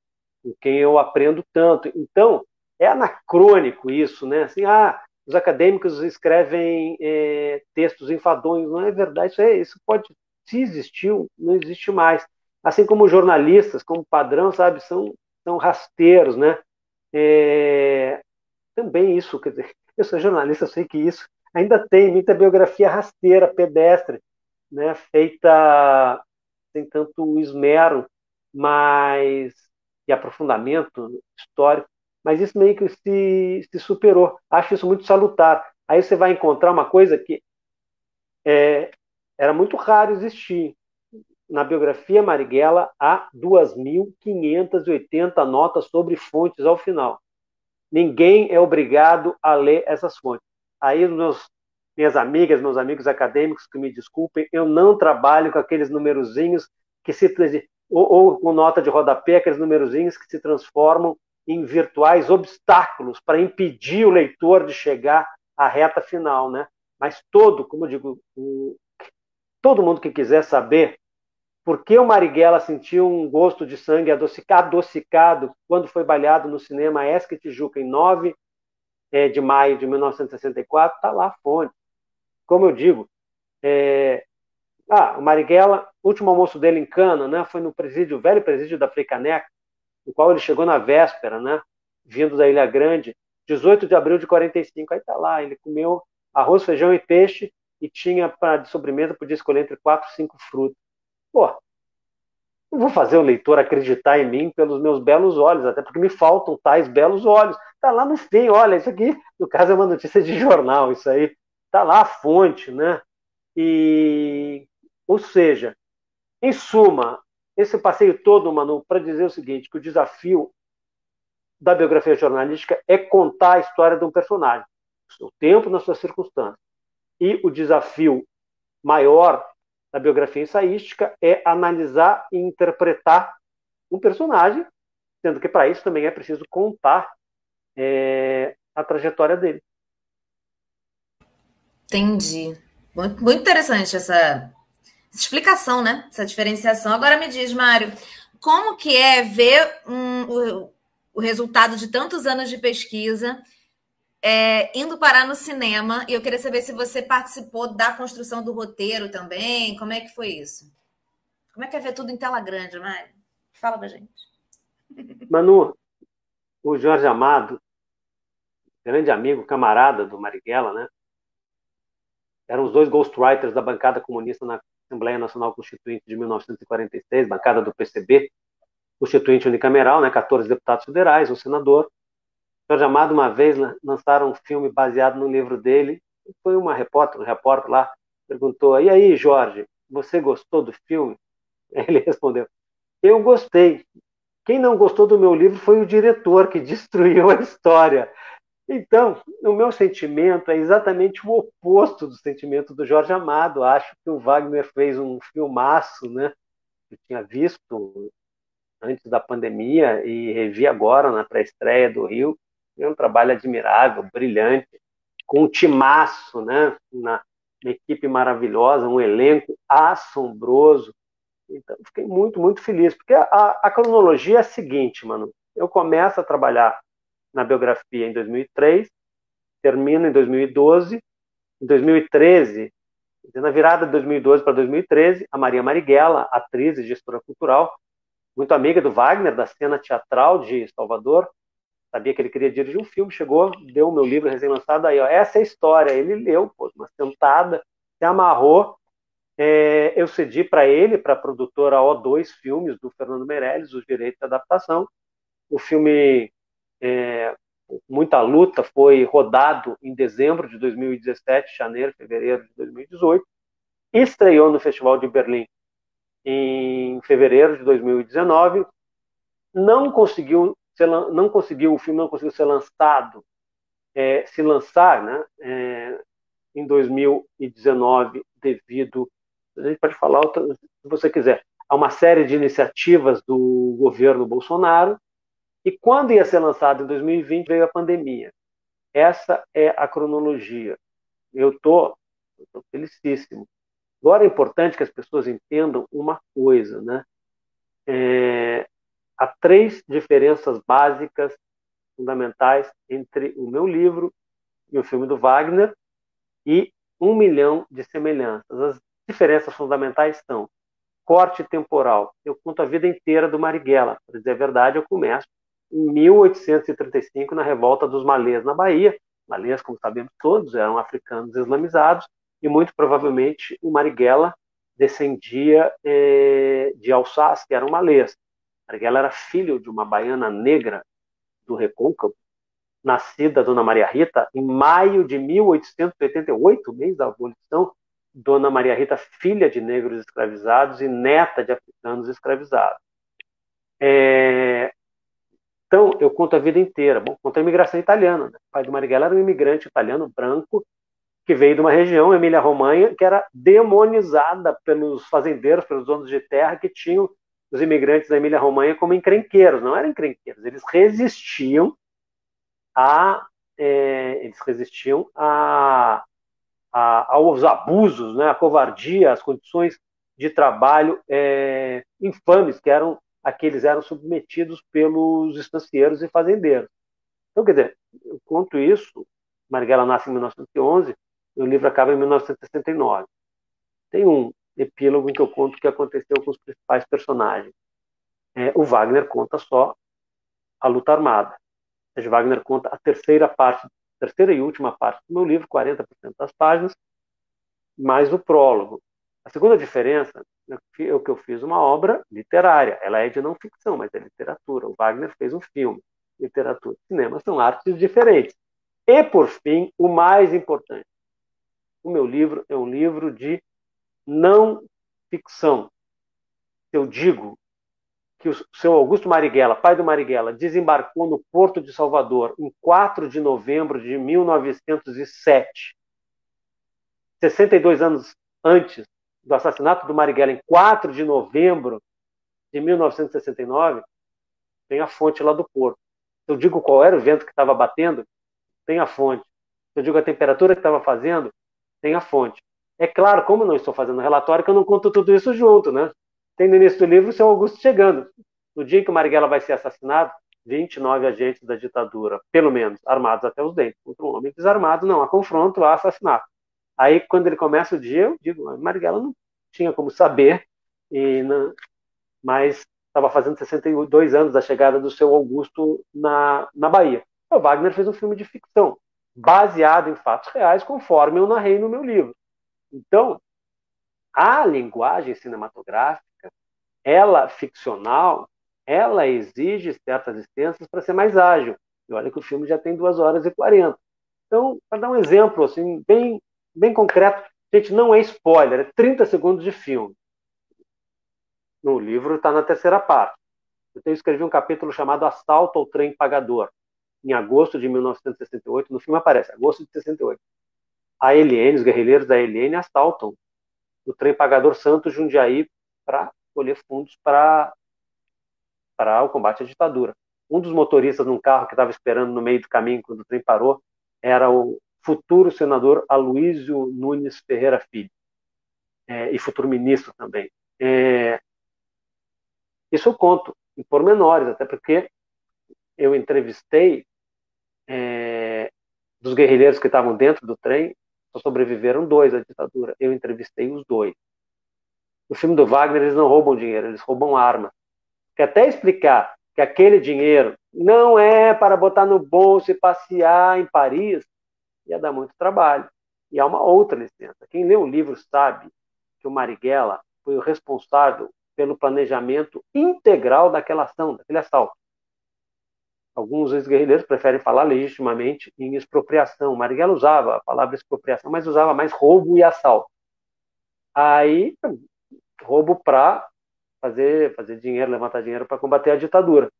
com quem eu aprendo tanto. Então, é anacrônico isso, né? Assim, ah, os acadêmicos escrevem é, textos enfadonhos. Não é verdade, isso, é, isso pode, se existiu, não existe mais. Assim como jornalistas, como padrão, sabe, são, são rasteiros, né? É, também isso, quer dizer, eu sou jornalista, eu sei que isso ainda tem muita biografia rasteira, pedestre, né? Feita sem tanto esmero, mas e aprofundamento histórico, mas isso meio que se, se superou. Acho isso muito salutar. Aí você vai encontrar uma coisa que é, era muito raro existir. Na biografia Marighella, há 2.580 notas sobre fontes ao final. Ninguém é obrigado a ler essas fontes. Aí, meus, minhas amigas, meus amigos acadêmicos, que me desculpem, eu não trabalho com aqueles numerozinhos que se ou, ou com nota de rodapé, aqueles numerozinhos que se transformam em virtuais obstáculos para impedir o leitor de chegar à reta final, né? Mas todo, como eu digo, o, todo mundo que quiser saber por que o Marighella sentiu um gosto de sangue adocicado quando foi baleado no cinema Esque Tijuca em 9 é, de maio de 1964, está lá a fonte. Como eu digo, é, Ah, o Marighella, último almoço dele em Cana, né? Foi no presídio, o velho presídio da Fricaneca, no qual ele chegou na véspera, né? Vindo da Ilha Grande, 18 de abril de 45. Aí tá lá, ele comeu arroz, feijão e peixe e tinha para de sobremesa podia escolher entre quatro cinco frutas. Pô, não vou fazer o leitor acreditar em mim pelos meus belos olhos, até porque me faltam tais belos olhos. Tá lá no fim, olha, isso aqui, no caso é uma notícia de jornal, isso aí tá lá a fonte, né? E ou seja, em suma, esse passeio todo, Manu, para dizer o seguinte, que o desafio da biografia jornalística é contar a história de um personagem, no seu tempo, nas suas circunstâncias. E o desafio maior da biografia ensaística é analisar e interpretar um personagem, sendo que para isso também é preciso contar é, a trajetória dele. Entendi. Muito interessante essa explicação, né? Essa diferenciação. Agora me diz, Mário, como que é ver um, o, o resultado de tantos anos de pesquisa é, indo parar no cinema, e eu queria saber se você participou da construção do roteiro também. Como é que foi isso? Como é que é ver tudo em tela grande, Mário? Fala pra gente. Manu, o Jorge Amado, grande amigo, camarada do Marighella, né? Eram os dois ghostwriters da bancada comunista na Assembleia Nacional Constituinte de 1946, bancada do PCB, constituinte unicameral, né? 14 deputados federais, um senador. Jorge Amado, uma vez, lançaram um filme baseado no livro dele. Foi uma repórter, um repórter lá, perguntou: E aí, Jorge, você gostou do filme? Ele respondeu: Eu gostei. Quem não gostou do meu livro foi o diretor, que destruiu a história. Então, o meu sentimento é exatamente o oposto do sentimento do Jorge Amado. Acho que o Wagner fez um filmaço, né? Eu tinha visto antes da pandemia e revi agora na pré-estreia do Rio. É um trabalho admirável, brilhante, com um timaço, né? Uma, uma equipe maravilhosa, um elenco assombroso. Então, fiquei muito, muito feliz, porque a, a, cronologia é a seguinte, mano. Eu começo a trabalhar na biografia em 2003, termino em 2012. Em 2013, na virada de 2012 para 2013, a Maria Marighella, atriz e gestora cultural, muito amiga do Wagner, da cena teatral de Salvador, sabia que ele queria dirigir um filme, chegou, deu o meu livro recém-lançado, aí, ó, essa é a história. Ele leu, pô, uma sentada, se amarrou. É, eu cedi para ele, para a produtora O2 Filmes, do Fernando Meirelles, os direitos de adaptação. O filme, é, muita luta, foi rodado em dezembro de 2017, janeiro, fevereiro de 2018, estreou no Festival de Berlim em fevereiro de 2019, não conseguiu ser, não conseguiu o filme não conseguiu ser lançado, é, se lançar, né, é, em 2019 devido a gente pode falar se você quiser a uma série de iniciativas do governo Bolsonaro e quando ia ser lançado em 2020 veio a pandemia. Essa é a cronologia. Eu tô, tô felicíssimo. Agora é importante que as pessoas entendam uma coisa, né? É, há três diferenças básicas, fundamentais, entre o meu livro e o filme do Wagner, e um milhão de semelhanças. As diferenças fundamentais são corte temporal. Eu conto a vida inteira do Marighella. Para dizer a verdade, eu começo em 1835, na revolta dos malês na Bahia. Malês, como sabemos todos, eram africanos islamizados, e muito provavelmente o Marighella descendia eh, de Alsácia, que era um malês. Marighella era filho de uma baiana negra do Recôncavo, nascida Dona Maria Rita em maio de 1888, mês da abolição, Dona Maria Rita, filha de negros escravizados e neta de africanos escravizados. É... Então, eu conto a vida inteira. Bom, conto a imigração italiana. Né? O pai do Marighella era um imigrante italiano branco que veio de uma região, Emília-Romanha, que era demonizada pelos fazendeiros, pelos donos de terra, que tinham os imigrantes da Emília-Romanha como encrenqueiros. Não eram encrenqueiros, eles resistiam a, é, eles resistiam a, a, aos abusos, né, a covardia, as condições de trabalho é, infames que eram aqueles eram submetidos pelos estancieiros e fazendeiros. Então, quer dizer, conto isso, Marighella nasce em 1911, e o livro acaba em 1969. Tem um epílogo em que eu conto o que aconteceu com os principais personagens. É, o Wagner conta só a luta armada. Seja, Wagner conta a terceira parte, terceira e última parte do meu livro, 40% das páginas, mais o prólogo. A segunda diferença é que eu fiz uma obra literária. Ela é de não ficção, mas é literatura. O Wagner fez um filme. Literatura e cinema são artes diferentes. E, por fim, o mais importante. O meu livro é um livro de não ficção. Eu digo que o seu Augusto Marighella, pai do Marighella, desembarcou no Porto de Salvador em 4 de novembro de 1907. 62 anos antes do assassinato do Marighella, em 4 de novembro de 1969, tem a fonte lá do Porto. Eu digo qual era o vento que estava batendo, tem a fonte. Eu digo a temperatura que estava fazendo, tem a fonte. É claro, como não estou fazendo relatório, que eu não conto tudo isso junto, né? Tem no início do livro o seu Augusto chegando. No dia em que o Marighella vai ser assassinado, 29 agentes da ditadura, pelo menos, armados até os dentes, contra um homem desarmado, não há confronto, há assassinato. Aí, quando ele começa o dia, eu digo, Marighella não tinha como saber, e não, mas estava fazendo 62 anos da chegada do seu Augusto na, na Bahia. O Wagner fez um filme de ficção, baseado em fatos reais, conforme eu narrei no meu livro. Então, a linguagem cinematográfica, ela ficcional, ela exige certas licenças para ser mais ágil. E olha que o filme já tem 2 horas e 40. Então, para dar um exemplo assim, bem, bem concreto, gente, não é spoiler, é 30 segundos de filme. No livro está na terceira parte. Eu escrevi um capítulo chamado Assalto ao Trem Pagador, em agosto de 1968. No filme aparece, agosto de 68. A ELN, os guerrilheiros da ELN assaltam o trem pagador Santos Jundiaí para colher fundos para para o combate à ditadura. Um dos motoristas num carro que estava esperando no meio do caminho quando o trem parou era o futuro senador Aloísio Nunes Ferreira Filho, é, e futuro ministro também. É, isso eu conto em pormenores, até porque eu entrevistei é, dos guerrilheiros que estavam dentro do trem, só sobreviveram dois à ditadura. Eu entrevistei os dois. No filme do Wagner, eles não roubam dinheiro, eles roubam armas. Quer até explicar que aquele dinheiro não é para botar no bolso e passear em Paris, ia dar muito trabalho. E há uma outra licença. Quem lê o livro sabe que o Marighella foi o responsável pelo planejamento integral daquela ação, daquele assalto. Alguns ex-guerrilheiros preferem falar legitimamente em expropriação. Marighella usava a palavra expropriação, mas usava mais roubo e assalto. Aí, roubo para fazer, fazer dinheiro, levantar dinheiro para combater a ditadura.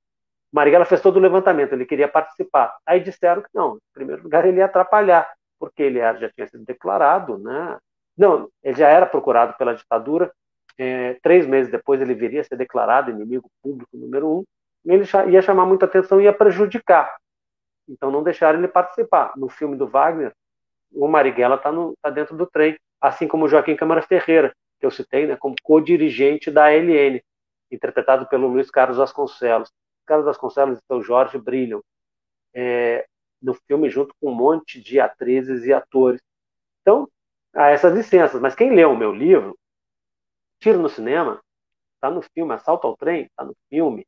Marighella fez todo o levantamento, ele queria participar. Aí disseram que não, em primeiro lugar ele ia atrapalhar, porque ele já tinha sido declarado, né? Não, ele já era procurado pela ditadura. É, três meses depois ele viria a ser declarado inimigo público número um. E ele ia chamar muita atenção e ia prejudicar. Então não deixaram ele participar. No filme do Wagner, o Marighella está tá dentro do trem, assim como o Joaquim Câmara Ferreira, que eu citei, né, como co-dirigente da ALN, interpretado pelo Luiz Carlos Vasconcelos. Carlos Vasconcelos e seu Jorge brilham é, no filme junto com um monte de atrizes e atores. Então, há essas licenças. Mas quem leu o meu livro, Tiro no Cinema, está no filme. Assalto ao Trem, está no filme.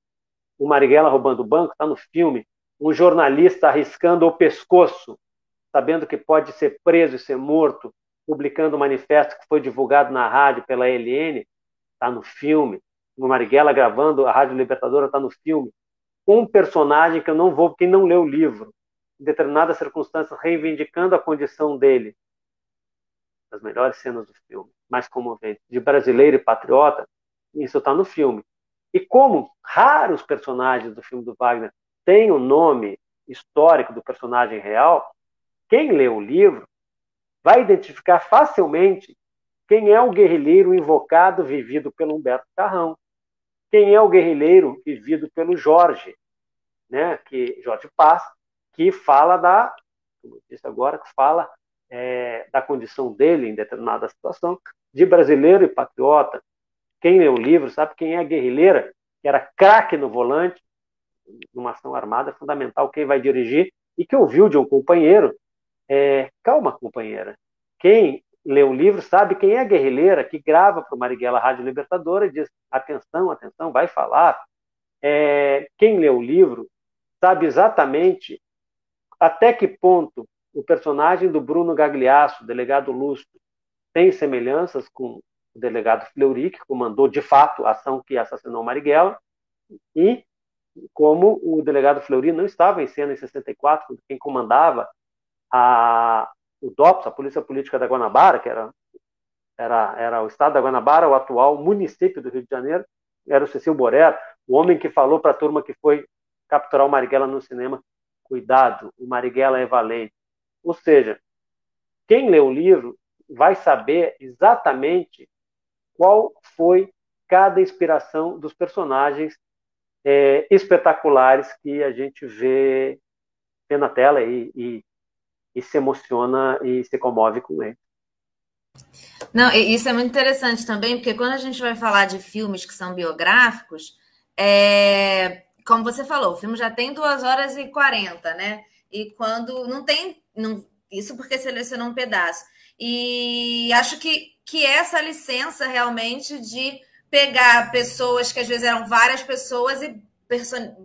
O Marighella roubando o banco, está no filme. Um jornalista arriscando o pescoço, sabendo que pode ser preso e ser morto, publicando um manifesto que foi divulgado na rádio pela ELN, está no filme. O Marighella gravando a Rádio Libertadora está no filme. Um personagem que eu não vou, quem não leu o livro, em determinadas circunstâncias, reivindicando a condição dele. As melhores cenas do filme, mais comoventes, de brasileiro e patriota, isso está no filme. E como raros personagens do filme do Wagner têm o nome histórico do personagem real, quem lê o livro vai identificar facilmente quem é o guerrilheiro invocado vivido pelo Humberto Carrão, quem é o guerrilheiro vivido pelo Jorge, né, que Jorge Paz, que fala da, como eu disse agora, que fala é, da condição dele em determinada situação, de brasileiro e patriota. Quem lê o livro sabe quem é a guerrilheira, que era craque no volante, numa ação armada, é fundamental quem vai dirigir, e que ouviu de um companheiro é, calma, companheira. Quem lê o livro sabe quem é a guerrilheira que grava para o Marighella Rádio Libertadora e diz: atenção, atenção, vai falar. É, quem lê o livro sabe exatamente até que ponto o personagem do Bruno Gagliasso, delegado Lúcio, tem semelhanças com o delegado Fleury, que comandou de fato a ação que assassinou Marighella, e como o delegado Fleury não estava em cena em 64, quem comandava a, o DOPS, a Polícia Política da Guanabara, que era, era, era o estado da Guanabara, o atual município do Rio de Janeiro, era o Cecil Boré, o homem que falou para a turma que foi capturar o Marighella no cinema, cuidado, o Marighella é valente. Ou seja, quem lê o livro vai saber exatamente qual foi cada inspiração dos personagens é, espetaculares que a gente vê, vê na tela e, e, e, se emociona e se comove com ele. Não, isso é muito interessante também, porque quando a gente vai falar de filmes que são biográficos, é, como você falou, o filme já tem duas horas e quarenta, né? E quando não tem. Não, isso porque selecionou um pedaço. E acho que, que essa licença realmente de pegar pessoas que às vezes eram várias pessoas e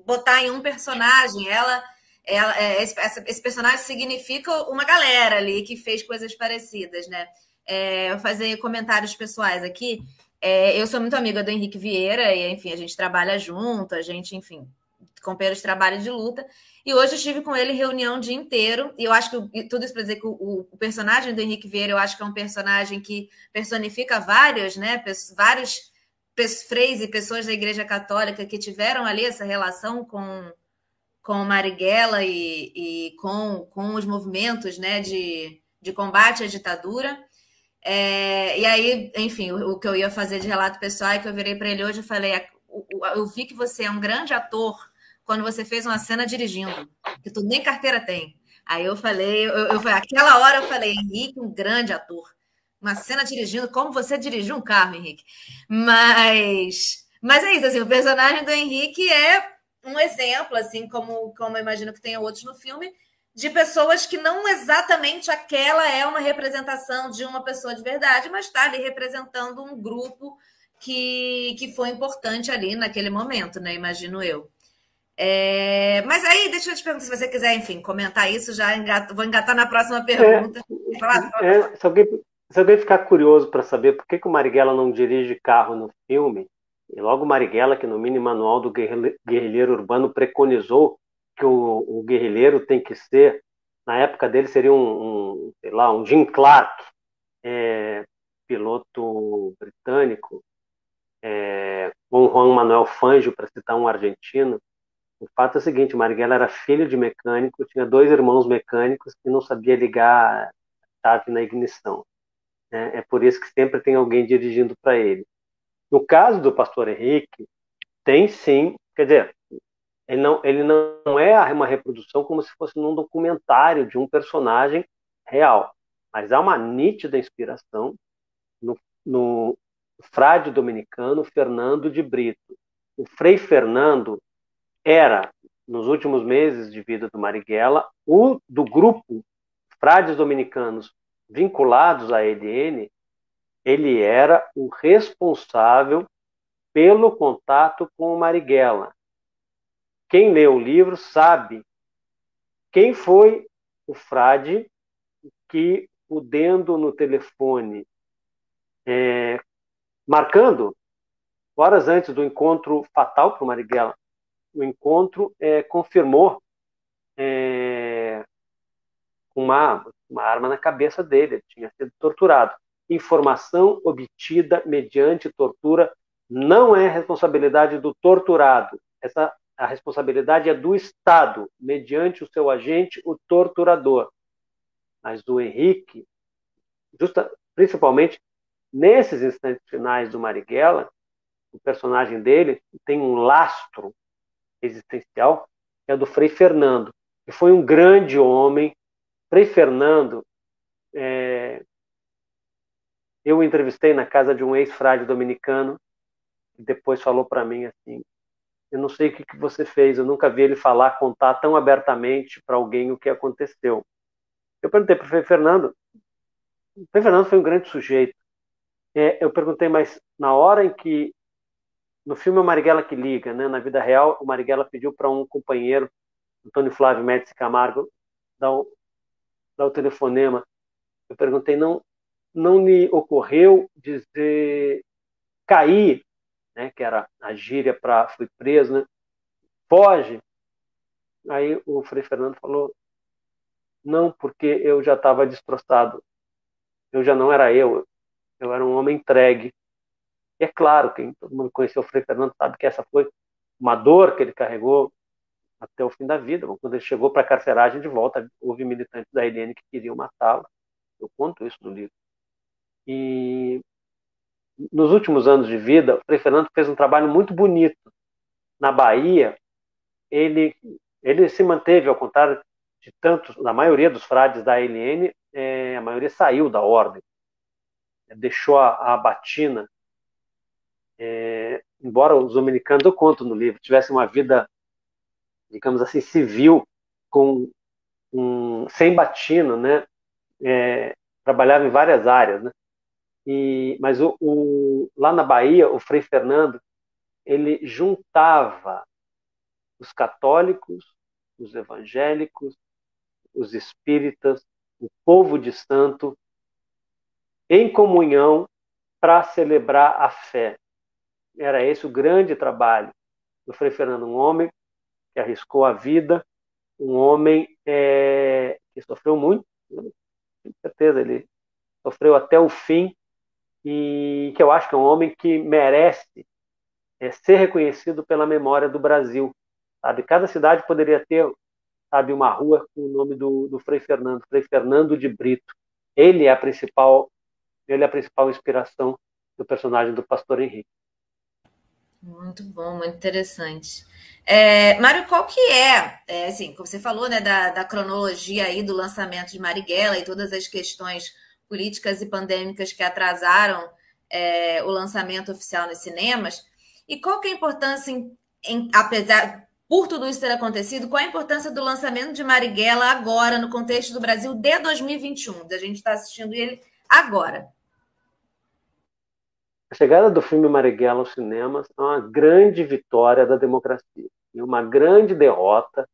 botar em um personagem. Ela, ela é, esse, esse, personagem significa uma galera ali que fez coisas parecidas, né? É, eu fazer comentários pessoais aqui. É, eu sou muito amiga do Henrique Vieira e, enfim, a gente trabalha junto, a gente, enfim, companheiros de trabalho de luta. E hoje eu estive com ele reunião o dia inteiro. E eu acho que tudo isso para dizer que o, o, personagem do Henrique Vieira, eu acho que é um personagem que personifica vários, né? Vários freis e pessoas da Igreja Católica que tiveram ali essa relação com, com Marighella e, e com, com os movimentos né, de, de combate à ditadura. É, e aí, enfim, o, o, que eu ia fazer de relato pessoal é que eu virei para ele hoje e falei: eu vi que você é um grande ator quando você fez uma cena dirigindo, que tu nem carteira tem. Aí eu falei, eu, eu, aquela hora eu falei, Henrique, um grande ator uma cena dirigindo, como você dirigiu um carro, Henrique. Mas, mas é isso, assim, o personagem do Henrique é um exemplo, assim, como, como eu imagino que tenha outros no filme, de pessoas que não exatamente aquela é uma representação de uma pessoa de verdade, mas está ali representando um grupo que, que foi importante ali naquele momento, né? Imagino eu. É, mas aí, deixa eu te perguntar, se você quiser, enfim, comentar isso, já engato, vou engatar na próxima pergunta. É, é, se, alguém, se alguém ficar curioso para saber por que, que o Marighella não dirige carro no filme, e logo Marighella, que no mini manual do guerrilheiro urbano preconizou que o, o guerrilheiro tem que ser, na época dele seria um, um sei lá, um Jim Clark, é, piloto britânico, é, um Juan Manuel Fangio, para citar um argentino. O fato é o seguinte, Marighella era filho de mecânico, tinha dois irmãos mecânicos e não sabia ligar a chave na ignição. Né? É por isso que sempre tem alguém dirigindo para ele. No caso do pastor Henrique, tem sim, quer dizer, ele não, ele não é uma reprodução como se fosse num documentário de um personagem real, mas há uma nítida inspiração no, no frade dominicano Fernando de Brito. O Frei Fernando era, nos últimos meses de vida do Marighella, o do grupo frades dominicanos vinculados à EDN, ele era o responsável pelo contato com o Marighella. Quem lê o livro sabe quem foi o frade que, podendo no telefone, é, marcando, horas antes do encontro fatal para o Marighella, o encontro é, confirmou é, uma, uma arma na cabeça dele, ele tinha sido torturado. Informação obtida mediante tortura não é responsabilidade do torturado. Essa a responsabilidade é do Estado, mediante o seu agente, o torturador. Mas o Henrique, justa, principalmente nesses instantes finais do Marighella, o personagem dele tem um lastro existencial, que é do Frei Fernando, que foi um grande homem, Frei Fernando, é, eu o entrevistei na casa de um ex-frade dominicano, que depois falou para mim assim: Eu não sei o que, que você fez, eu nunca vi ele falar, contar tão abertamente para alguém o que aconteceu. Eu perguntei para o Frei Fernando o Frei Fernando foi um grande sujeito. É, eu perguntei, mas na hora em que no filme é o Marighella que liga, né? Na vida real, o Marighella pediu para um companheiro, Antônio Flávio Médici Camargo, dar o, dar o telefonema. Eu perguntei, não, não lhe ocorreu dizer cair, né? Que era a gíria para fui preso, né? Foge. Aí o Frei Fernando falou, não, porque eu já estava destroçado. Eu já não era eu. Eu era um homem entregue. E é claro, quem todo mundo conheceu o Frei Fernando sabe que essa foi uma dor que ele carregou até o fim da vida. Quando ele chegou para a carceragem de volta, houve militantes da RN que queriam matá-lo. Eu conto isso no livro. E nos últimos anos de vida, o Frei Fernando fez um trabalho muito bonito. Na Bahia, ele, ele se manteve, ao contrário de tantos, da maioria dos frades da LN, é, a maioria saiu da ordem, deixou a, a batina é, embora os dominicanos, eu conto no livro, tivessem uma vida, digamos assim, civil, com sem batina, né? É, trabalhava em várias áreas, né? E, mas o, o, lá na Bahia, o Frei Fernando, ele juntava os católicos, os evangélicos, os espíritas, o povo de santo, em comunhão para celebrar a fé. Era esse o grande trabalho do Frei Fernando, um homem que arriscou a vida, um homem é, que sofreu muito, com certeza ele sofreu até o fim, e que eu acho que é um homem que merece é, ser reconhecido pela memória do Brasil. Sabe? Cada cidade poderia ter sabe, uma rua com o nome do, do Frei Fernando, Frei Fernando de Brito. Ele é a principal, ele é a principal inspiração do personagem do Pastor Henrique. Muito bom, muito interessante. É, Mário, qual que é, é, assim, como você falou, né, da, da cronologia aí do lançamento de Marighella e todas as questões políticas e pandêmicas que atrasaram é, o lançamento oficial nos cinemas, e qual que é a importância, em, em, apesar, por tudo isso ter acontecido, qual a importância do lançamento de Marighella agora, no contexto do Brasil, de 2021? A gente está assistindo ele agora. A chegada do filme Marighella aos cinemas é uma grande vitória da democracia e uma grande derrota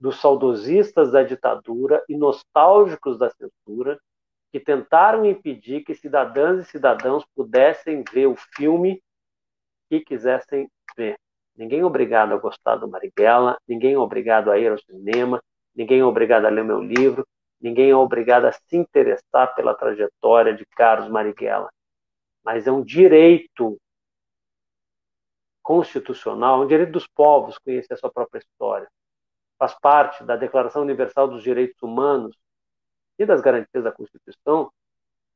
dos saudosistas da ditadura e nostálgicos da censura que tentaram impedir que cidadãs e cidadãos pudessem ver o filme que quisessem ver. Ninguém é obrigado a gostar do Marighella, ninguém é obrigado a ir ao cinema, ninguém é obrigado a ler meu livro, ninguém é obrigado a se interessar pela trajetória de Carlos Marighella mas é um direito constitucional, um direito dos povos conhecer a sua própria história. Faz parte da Declaração Universal dos Direitos Humanos e das garantias da Constituição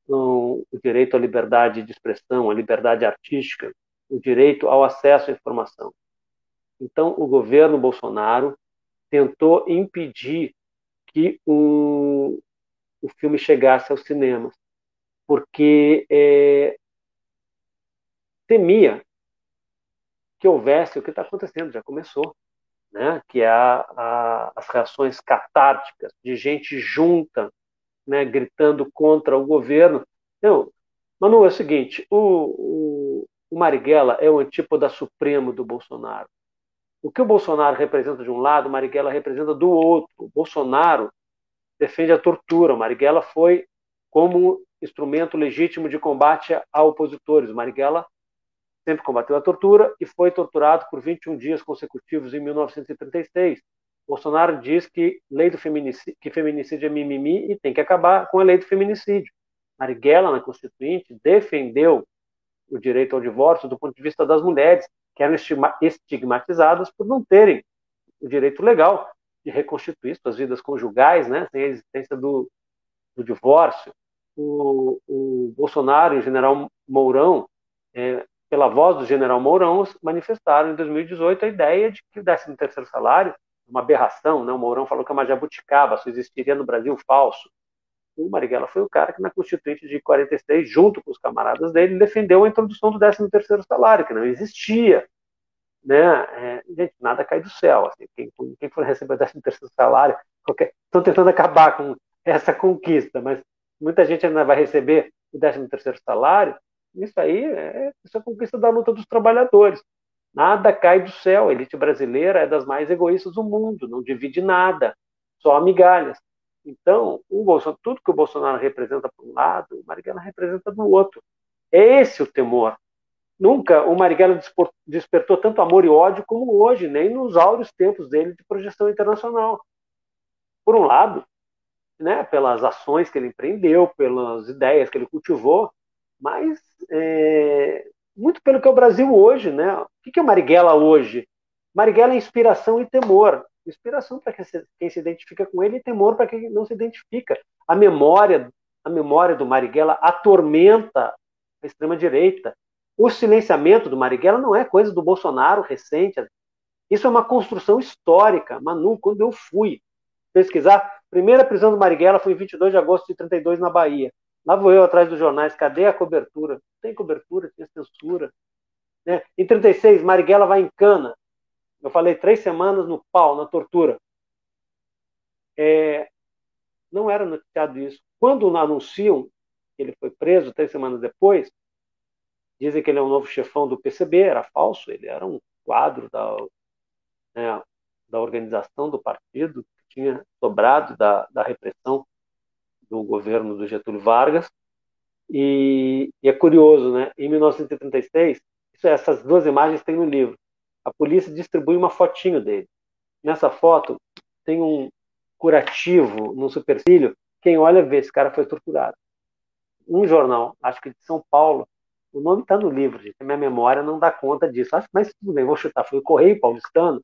o direito à liberdade de expressão, à liberdade artística, o direito ao acesso à informação. Então, o governo Bolsonaro tentou impedir que um, o filme chegasse aos cinemas, porque é, temia que houvesse o que está acontecendo, já começou, né? que é a, a, as reações catárticas de gente junta, né? gritando contra o governo. Então, Manu, é o seguinte, o, o, o Marighella é o antípoda supremo do Bolsonaro. O que o Bolsonaro representa de um lado, o Marighella representa do outro. O Bolsonaro defende a tortura, o Marighella foi como instrumento legítimo de combate a opositores. O Marighella sempre combateu a tortura e foi torturado por 21 dias consecutivos em 1936. Bolsonaro diz que lei do feminicídio, que feminicídio é mimimi e tem que acabar com a lei do feminicídio. Marighella, na Constituinte, defendeu o direito ao divórcio do ponto de vista das mulheres, que eram estigmatizadas por não terem o direito legal de reconstituir suas vidas conjugais, né, sem a existência do, do divórcio. O, o Bolsonaro e o general Mourão é, pela voz do general Mourão, manifestaram em 2018 a ideia de que o 13º salário uma aberração, né? o Mourão falou que é uma jabuticaba, só existiria no Brasil falso. O Marighella foi o cara que na Constituinte de 46, junto com os camaradas dele, defendeu a introdução do 13º salário, que não existia. Né? É, gente, nada cai do céu. Assim, quem, quem for receber o 13º salário, qualquer... estão tentando acabar com essa conquista, mas muita gente ainda vai receber o 13 terceiro salário, isso aí é, isso é conquista da luta dos trabalhadores. Nada cai do céu. A elite brasileira é das mais egoístas do mundo, não divide nada, só migalhas. Então, tudo que o Bolsonaro representa por um lado, o Marighella representa do outro. É esse o temor. Nunca o Marighella despertou tanto amor e ódio como hoje, nem nos áureos tempos dele de projeção internacional. Por um lado, né, pelas ações que ele empreendeu, pelas ideias que ele cultivou, mas é, muito pelo que é o Brasil hoje. Né? O que é Marighella hoje? Marighella é inspiração e temor. Inspiração para quem se identifica com ele e temor para quem não se identifica. A memória, a memória do Marighella atormenta a extrema-direita. O silenciamento do Marighella não é coisa do Bolsonaro recente. Isso é uma construção histórica. Manu, quando eu fui pesquisar, primeira prisão do Marighella foi em 22 de agosto de 32 na Bahia. Lá vou eu atrás dos jornais, cadê a cobertura? Tem cobertura, tinha censura. Né? Em 36, Marighella vai em cana. Eu falei três semanas no pau, na tortura. É, não era noticiado isso. Quando anunciam que ele foi preso, três semanas depois, dizem que ele é o novo chefão do PCB, era falso, ele era um quadro da, né, da organização do partido que tinha sobrado da, da repressão do governo do Getúlio Vargas. E, e, é curioso, né? Em 1936, isso, essas duas imagens tem no livro. A polícia distribui uma fotinho dele. Nessa foto tem um curativo no supercílio. Quem olha vê esse cara foi torturado. Um jornal, acho que de São Paulo, o nome está no livro, gente. A minha memória não dá conta disso. Mas tudo bem, vou chutar. Foi o Correio Paulistano.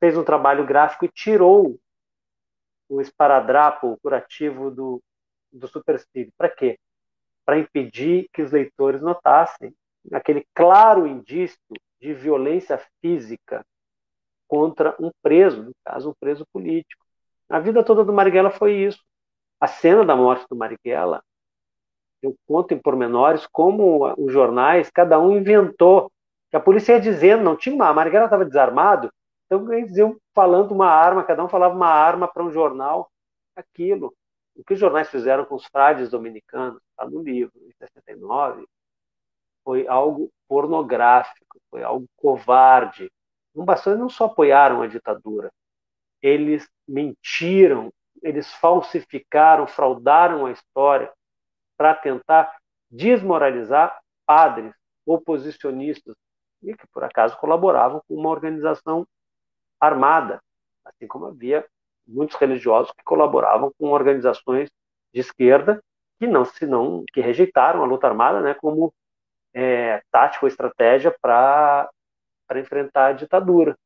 Fez um trabalho gráfico e tirou o esparadrapo curativo do, do supercílio. Para quê? Para impedir que os leitores notassem aquele claro indício de violência física contra um preso, no caso, um preso político. A vida toda do Marighella foi isso. A cena da morte do Marighella, eu conto em pormenores como os jornais, cada um inventou, a polícia ia dizendo, não tinha a Marighella estava desarmado, então eles iam falando uma arma, cada um falava uma arma para um jornal, aquilo. O que os jornais fizeram com os frades dominicanos, está no livro, em 69, foi algo pornográfico, foi algo covarde. Não bastou, eles não só apoiaram a ditadura, eles mentiram, eles falsificaram, fraudaram a história para tentar desmoralizar padres oposicionistas e que por acaso colaboravam com uma organização armada, assim como havia muitos religiosos que colaboravam com organizações de esquerda que não se não que rejeitaram a luta armada, né, como é, tática ou estratégia para para enfrentar a ditadura.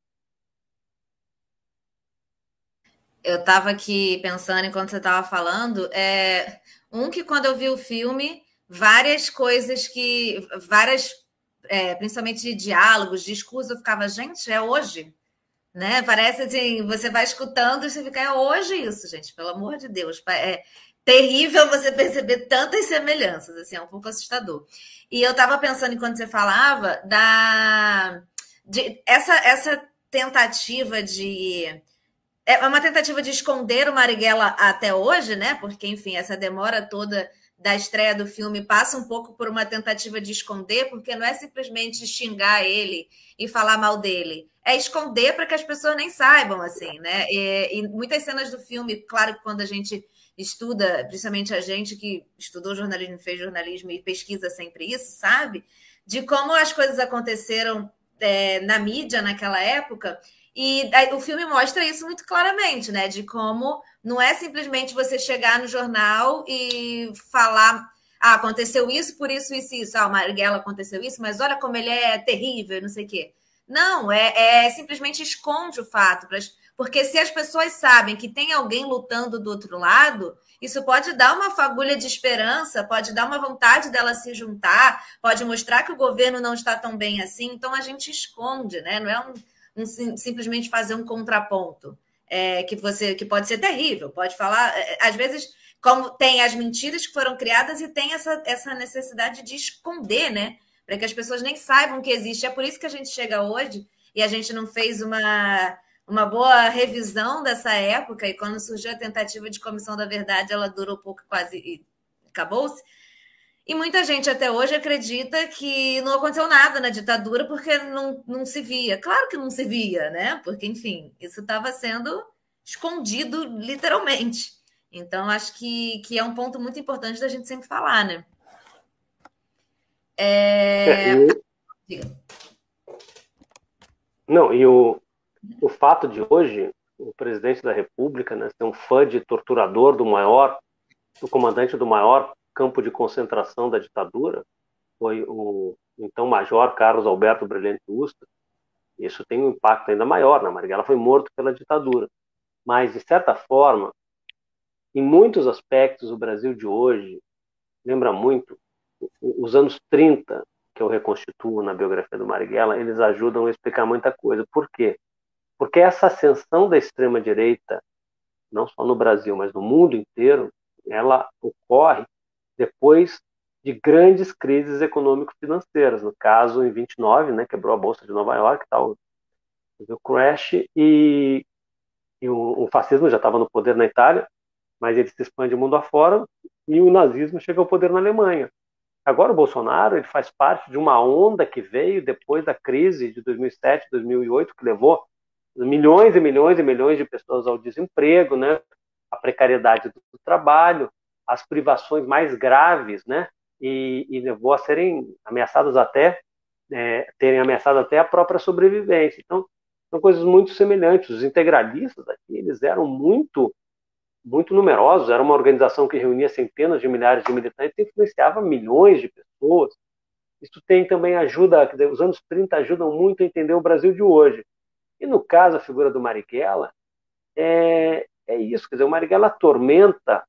Eu estava aqui pensando enquanto você estava falando, é, um que quando eu vi o filme, várias coisas que, várias, é, principalmente de diálogos, discursos, eu ficava, gente, é hoje, né? Parece assim, você vai escutando e você fica, é hoje isso, gente, pelo amor de Deus. É terrível você perceber tantas semelhanças, assim, é um pouco assustador. E eu estava pensando enquanto você falava da de, essa essa tentativa de é uma tentativa de esconder o Marighella até hoje, né? Porque, enfim, essa demora toda da estreia do filme passa um pouco por uma tentativa de esconder, porque não é simplesmente xingar ele e falar mal dele, é esconder para que as pessoas nem saibam, assim, né? E, e, muitas cenas do filme, claro que quando a gente estuda, principalmente a gente que estudou jornalismo, fez jornalismo e pesquisa sempre isso, sabe? De como as coisas aconteceram é, na mídia naquela época. E o filme mostra isso muito claramente, né? De como não é simplesmente você chegar no jornal e falar. Ah, aconteceu isso, por isso, isso, isso. Ah, o Marighella aconteceu isso, mas olha como ele é terrível, não sei o quê. Não, é, é simplesmente esconde o fato. Porque se as pessoas sabem que tem alguém lutando do outro lado, isso pode dar uma fagulha de esperança, pode dar uma vontade dela se juntar, pode mostrar que o governo não está tão bem assim. Então a gente esconde, né? Não é um, um simplesmente fazer um contraponto é, que você que pode ser terrível, pode falar, é, é, às vezes, como tem as mentiras que foram criadas e tem essa, essa necessidade de esconder, né? Para que as pessoas nem saibam que existe. É por isso que a gente chega hoje e a gente não fez uma, uma boa revisão dessa época, e quando surgiu a tentativa de comissão da verdade, ela durou pouco, quase acabou-se. E muita gente até hoje acredita que não aconteceu nada na ditadura porque não, não se via. Claro que não se via, né? Porque, enfim, isso estava sendo escondido literalmente. Então, acho que, que é um ponto muito importante da gente sempre falar, né? É... É, Não, e o, o fato de hoje, o presidente da República né, ser um fã de torturador do maior, do comandante do maior campo de concentração da ditadura, foi o então Major Carlos Alberto Brilhante Usta. Isso tem um impacto ainda maior, né? Marighella foi morto pela ditadura. Mas, de certa forma, em muitos aspectos, o Brasil de hoje lembra muito os anos 30, que eu reconstituo na biografia do Marighella, eles ajudam a explicar muita coisa. Por quê? Porque essa ascensão da extrema-direita, não só no Brasil, mas no mundo inteiro, ela ocorre depois de grandes crises econômico-financeiras. No caso, em 29, né, quebrou a bolsa de Nova York, tal, o crash e, e o, o, fascismo já estava no poder na Itália, mas ele se expande o mundo afora e o nazismo chega ao poder na Alemanha. Agora o Bolsonaro ele faz parte de uma onda que veio depois da crise de 2007, 2008, que levou milhões e milhões e milhões de pessoas ao desemprego, né? a precariedade do trabalho, as privações mais graves, né? E, e levou a serem ameaçados até, é, terem ameaçado até a própria sobrevivência. Então, são coisas muito semelhantes. Os integralistas aqui, eles eram muito muito numerosos, era uma organização que reunia centenas de milhares de militantes e influenciava milhões de pessoas. Isso tem também ajuda, os anos 30 ajudam muito a entender o Brasil de hoje. E no caso, a figura do Marighella é, é isso, quer dizer, o Marighella atormenta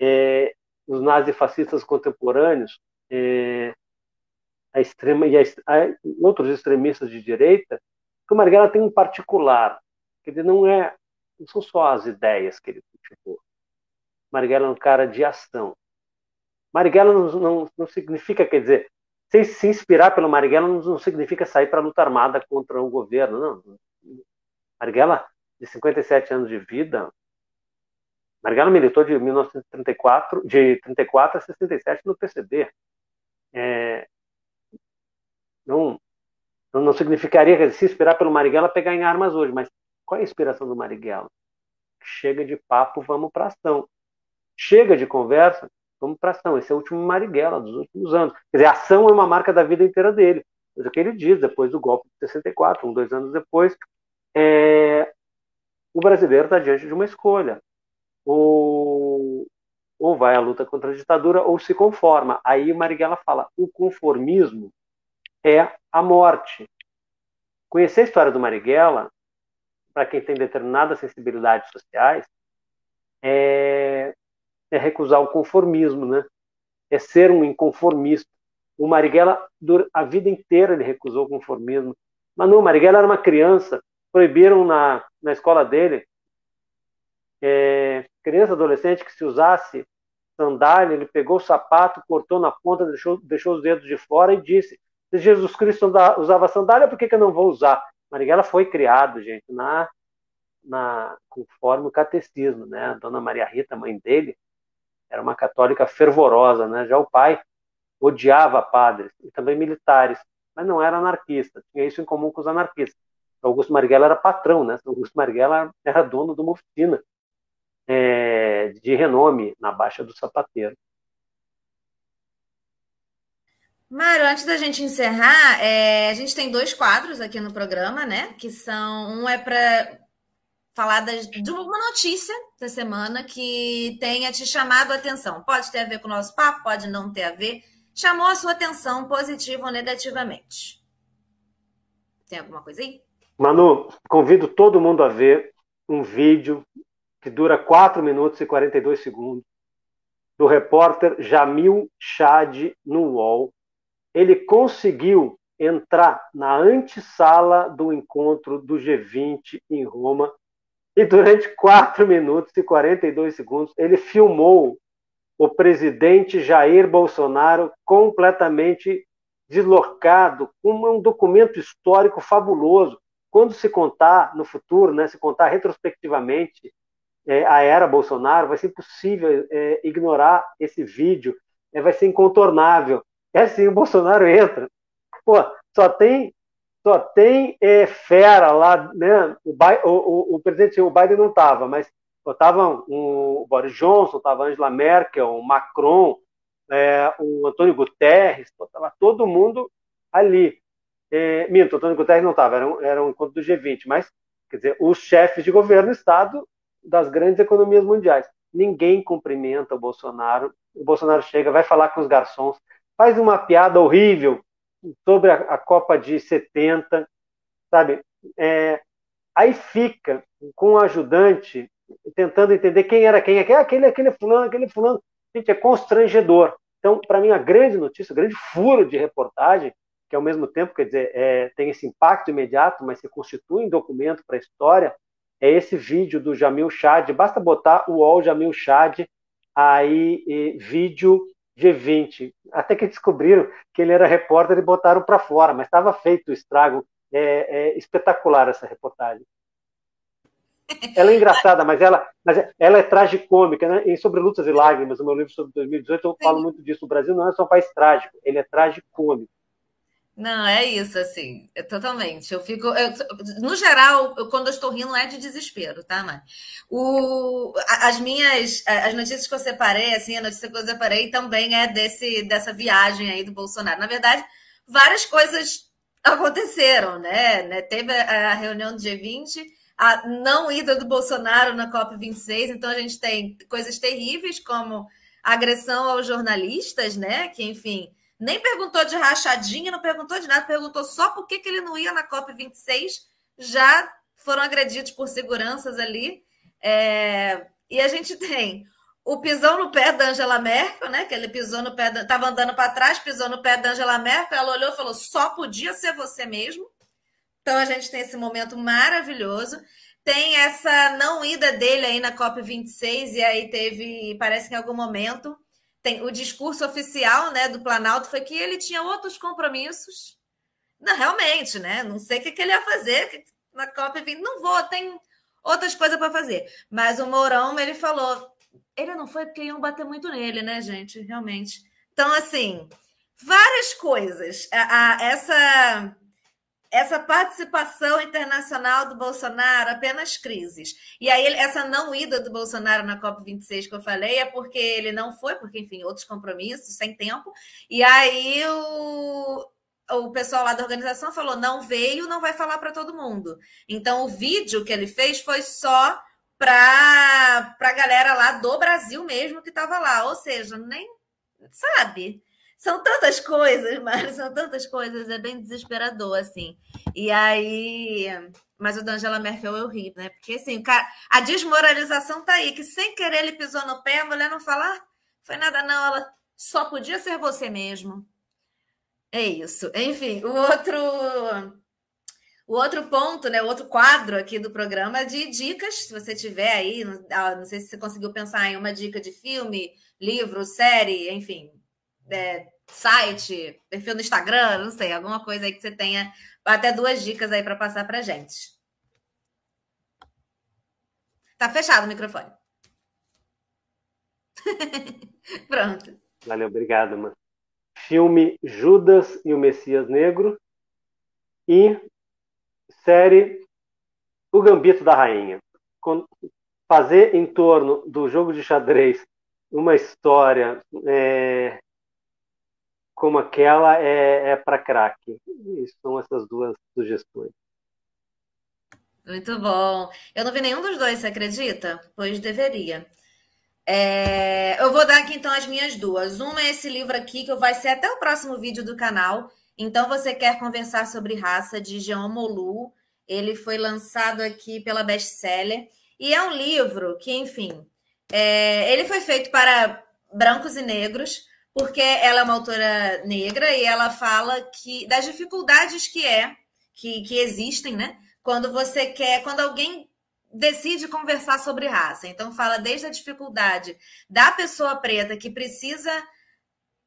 é, os nazifascistas contemporâneos, é, a extrema e a, a, outros extremistas de direita, que o Marighella tem um particular, que ele não é, não são só as ideias que ele cultivou. Marighella é um cara de ação. Marighella não, não, não significa, quer dizer, se, se inspirar pelo Marighella não, não significa sair para luta armada contra o governo, não. Marighella, de 57 anos de vida, Marighella militou de 1934, de 34 a 67 no PCB. É, não, não significaria que se inspirar pelo Marighella pegar em armas hoje, mas qual é a inspiração do Marighella? Chega de papo, vamos para ação. Chega de conversa, vamos para ação. Esse é o último Marighella dos últimos anos. Quer dizer, a ação é uma marca da vida inteira dele. É o que ele diz depois do golpe de 64, um, dois anos depois. É, o brasileiro está diante de uma escolha ou, ou vai à luta contra a ditadura ou se conforma. Aí Marighella fala: o conformismo é a morte. Conhecer a história do Marighella, para quem tem determinadas sensibilidades sociais, é, é recusar o conformismo, né? É ser um inconformista. O Marighella, a vida inteira, ele recusou o conformismo. Mas não, o Marighella era uma criança, proibiram na, na escola dele é, criança, adolescente que se usasse sandália, ele pegou o sapato, cortou na ponta, deixou, deixou os dedos de fora e disse: se Jesus Cristo usava sandália, por que, que eu não vou usar? Marighella foi criado, gente, na, na conforme o catecismo, né? A dona Maria Rita, mãe dele, era uma católica fervorosa, né? Já o pai odiava padres e também militares, mas não era anarquista, tinha isso em comum com os anarquistas. Augusto Marighella era patrão, né? Augusto Marighella era dono de uma oficina é, de renome na Baixa do Sapateiro. Mário, antes da gente encerrar, é, a gente tem dois quadros aqui no programa, né? Que são um é para falar das, de uma notícia da semana que tenha te chamado a atenção. Pode ter a ver com o nosso papo, pode não ter a ver. Chamou a sua atenção positiva ou negativamente? Tem alguma coisa aí? Manu, convido todo mundo a ver um vídeo que dura 4 minutos e 42 segundos, do repórter Jamil Chad no UOL. Ele conseguiu entrar na antessala do encontro do G20 em Roma e durante 4 minutos e 42 segundos ele filmou o presidente Jair Bolsonaro completamente deslocado, com um documento histórico fabuloso. quando se contar no futuro, né, se contar retrospectivamente é, a era Bolsonaro, vai ser impossível é, ignorar esse vídeo, é, vai ser incontornável. É assim, o Bolsonaro entra, pô, só tem só tem é, fera lá, né? O, o, o, presidente, o Biden não estava, mas estava o Boris Johnson, estava Angela Merkel, o Macron, é, o Antônio Guterres, estava todo mundo ali. É, minto, o Antônio Guterres não estava, era, um, era um encontro do G20, mas, quer dizer, os chefes de governo e Estado das grandes economias mundiais. Ninguém cumprimenta o Bolsonaro. O Bolsonaro chega, vai falar com os garçons, faz uma piada horrível sobre a, a Copa de 70, sabe? É, aí fica com o ajudante tentando entender quem era quem, aquele, aquele, aquele fulano, aquele fulano. Gente, é constrangedor. Então, para mim, a grande notícia, o grande furo de reportagem, que ao mesmo tempo, quer dizer, é, tem esse impacto imediato, mas se constitui um documento para a história, é esse vídeo do Jamil Chad. Basta botar o UOL Jamil Chad, aí, vídeo G20. Até que descobriram que ele era repórter e botaram para fora, mas estava feito o estrago. É, é, espetacular essa reportagem. Ela é engraçada, mas ela, mas ela é tragicômica, né? Em Sobre Lutas e Lágrimas, o meu livro sobre 2018, eu falo muito disso. O Brasil não é só um país trágico, ele é tragicômico. Não, é isso, assim, é totalmente. Eu fico. Eu, no geral, eu, quando eu estou rindo, é de desespero, tá, mãe? O, as minhas. As notícias que eu separei, assim, a notícia que eu separei também é desse, dessa viagem aí do Bolsonaro. Na verdade, várias coisas aconteceram, né? né? Teve a reunião do G20, a não ida do Bolsonaro na COP26, então a gente tem coisas terríveis, como agressão aos jornalistas, né? Que, enfim nem perguntou de rachadinha, não perguntou de nada, perguntou só por que, que ele não ia na COP26. Já foram agredidos por seguranças ali. É... E a gente tem o pisão no pé da Angela Merkel, né? Que ele pisou no pé, estava da... andando para trás, pisou no pé da Angela Merkel, ela olhou e falou: só podia ser você mesmo. Então a gente tem esse momento maravilhoso. Tem essa não ida dele aí na COP26, e aí teve, parece que em algum momento, tem o discurso oficial né, do Planalto foi que ele tinha outros compromissos. Não, realmente, né? Não sei o que, que ele ia fazer na COP20. Não vou, tem outras coisas para fazer. Mas o Mourão, ele falou. Ele não foi porque iam bater muito nele, né, gente? Realmente. Então, assim, várias coisas. A, a, essa essa participação internacional do Bolsonaro, apenas crises. E aí, essa não ida do Bolsonaro na COP26 que eu falei é porque ele não foi, porque, enfim, outros compromissos, sem tempo. E aí, o, o pessoal lá da organização falou: não veio, não vai falar para todo mundo. Então, o vídeo que ele fez foi só para a galera lá do Brasil mesmo que estava lá. Ou seja, nem sabe são tantas coisas, mas são tantas coisas, é bem desesperador, assim. E aí. Mas o da Angela Merkel eu ri, né? Porque assim, cara, a desmoralização tá aí, que sem querer ele pisou no pé, a mulher não falar, ah, foi nada, não, ela só podia ser você mesmo. É isso. Enfim, o outro. O outro ponto, né, o outro quadro aqui do programa é de dicas, se você tiver aí, não, ah, não sei se você conseguiu pensar em uma dica de filme, livro, série, enfim, é, site, perfil no Instagram, não sei, alguma coisa aí que você tenha, até duas dicas aí para passar para gente. Tá fechado o microfone. Pronto. Valeu, obrigado, mano. Filme Judas e o Messias Negro e série O Gambito da Rainha. Fazer em torno do jogo de xadrez uma história é, como aquela é, é para craque. São essas duas sugestões. Muito bom. Eu não vi nenhum dos dois, você acredita? Pois deveria. É... Eu vou dar aqui então as minhas duas. Uma é esse livro aqui, que vai ser até o próximo vídeo do canal. Então, você quer conversar sobre raça, de Jean Molu. Ele foi lançado aqui pela Bestseller. E é um livro que, enfim, é... ele foi feito para brancos e negros, porque ela é uma autora negra e ela fala que das dificuldades que é que, que existem, né? Quando você quer, quando alguém decide conversar sobre raça. Então fala desde a dificuldade da pessoa preta que precisa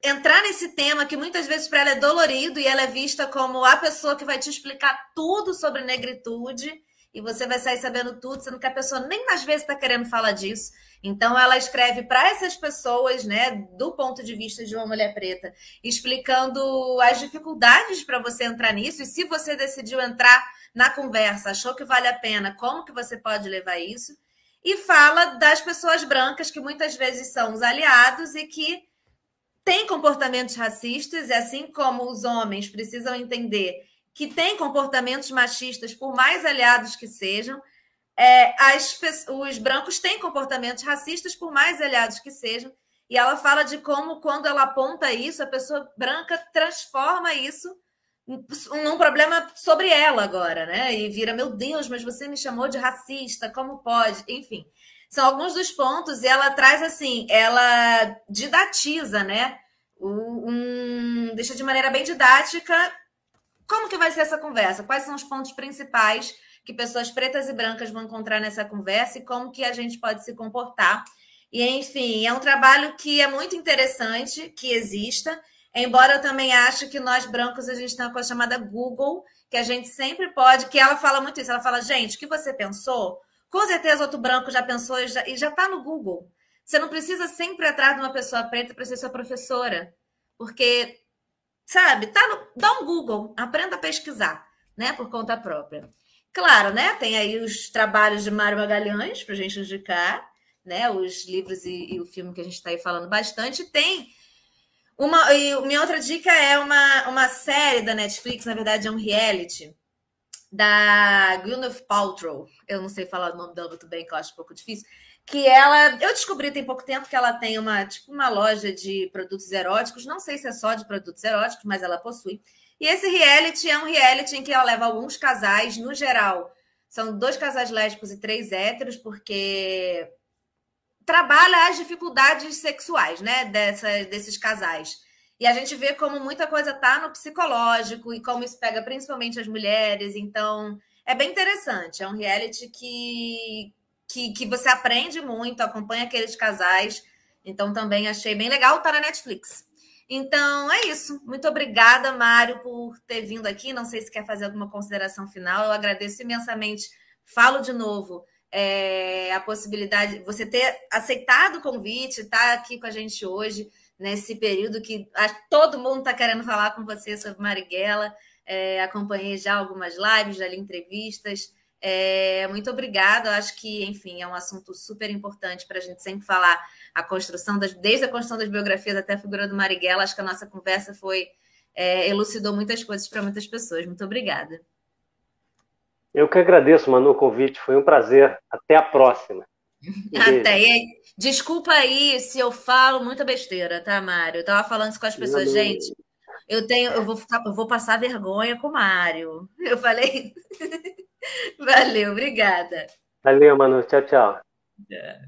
entrar nesse tema que muitas vezes para ela é dolorido e ela é vista como a pessoa que vai te explicar tudo sobre negritude e você vai sair sabendo tudo, sendo que a pessoa nem às vezes está querendo falar disso. Então ela escreve para essas pessoas, né, do ponto de vista de uma mulher preta, explicando as dificuldades para você entrar nisso e se você decidiu entrar na conversa, achou que vale a pena, como que você pode levar isso? E fala das pessoas brancas que muitas vezes são os aliados e que têm comportamentos racistas, e assim como os homens precisam entender que têm comportamentos machistas, por mais aliados que sejam, é, as, os brancos têm comportamentos racistas, por mais aliados que sejam, e ela fala de como, quando ela aponta isso, a pessoa branca transforma isso num problema sobre ela agora, né? E vira, meu Deus, mas você me chamou de racista, como pode? Enfim, são alguns dos pontos, e ela traz assim, ela didatiza, né? Um, deixa de maneira bem didática como que vai ser essa conversa? Quais são os pontos principais que pessoas pretas e brancas vão encontrar nessa conversa e como que a gente pode se comportar? E, enfim, é um trabalho que é muito interessante que exista, embora eu também ache que nós brancos a gente tem uma coisa chamada Google, que a gente sempre pode, que ela fala muito isso, ela fala, gente, o que você pensou? Com certeza outro branco já pensou e já está no Google. Você não precisa sempre atrás de uma pessoa preta para ser sua professora, porque sabe? Tá no, dá um Google, aprenda a pesquisar, né? Por conta própria. Claro, né? Tem aí os trabalhos de Mário Magalhães para a gente indicar, né? Os livros e, e o filme que a gente está aí falando bastante. Tem uma. E minha outra dica é uma, uma série da Netflix, na verdade, é um reality da Gwyneth Paltrow. Eu não sei falar o nome dela muito bem, que eu acho um pouco difícil que ela, eu descobri tem pouco tempo que ela tem uma, tipo, uma loja de produtos eróticos, não sei se é só de produtos eróticos, mas ela possui. E esse reality é um reality em que ela leva alguns casais, no geral, são dois casais lésbicos e três héteros, porque trabalha as dificuldades sexuais, né, dessa, desses casais. E a gente vê como muita coisa tá no psicológico e como isso pega principalmente as mulheres. Então, é bem interessante. É um reality que, que, que você aprende muito, acompanha aqueles casais. Então, também achei bem legal, tá na Netflix. Então, é isso. Muito obrigada, Mário, por ter vindo aqui. Não sei se quer fazer alguma consideração final. Eu agradeço imensamente. Falo de novo é, a possibilidade de você ter aceitado o convite, estar tá aqui com a gente hoje, nesse período que todo mundo está querendo falar com você sobre Marighella. É, acompanhei já algumas lives, já li entrevistas. É, muito obrigada. Eu acho que, enfim, é um assunto super importante para a gente sempre falar a construção das, desde a construção das biografias até a figura do Marighella. Acho que a nossa conversa foi é, elucidou muitas coisas para muitas pessoas. Muito obrigada. Eu que agradeço, Manu, o convite. Foi um prazer. Até a próxima. Até. Desculpa aí se eu falo muita besteira, tá, Mário? Eu estava falando isso com as pessoas, gente. Eu tenho, eu vou ficar, eu vou passar vergonha com o Mário. Eu falei. Valeu, obrigada. Valeu, Manu. Tchau, tchau. É.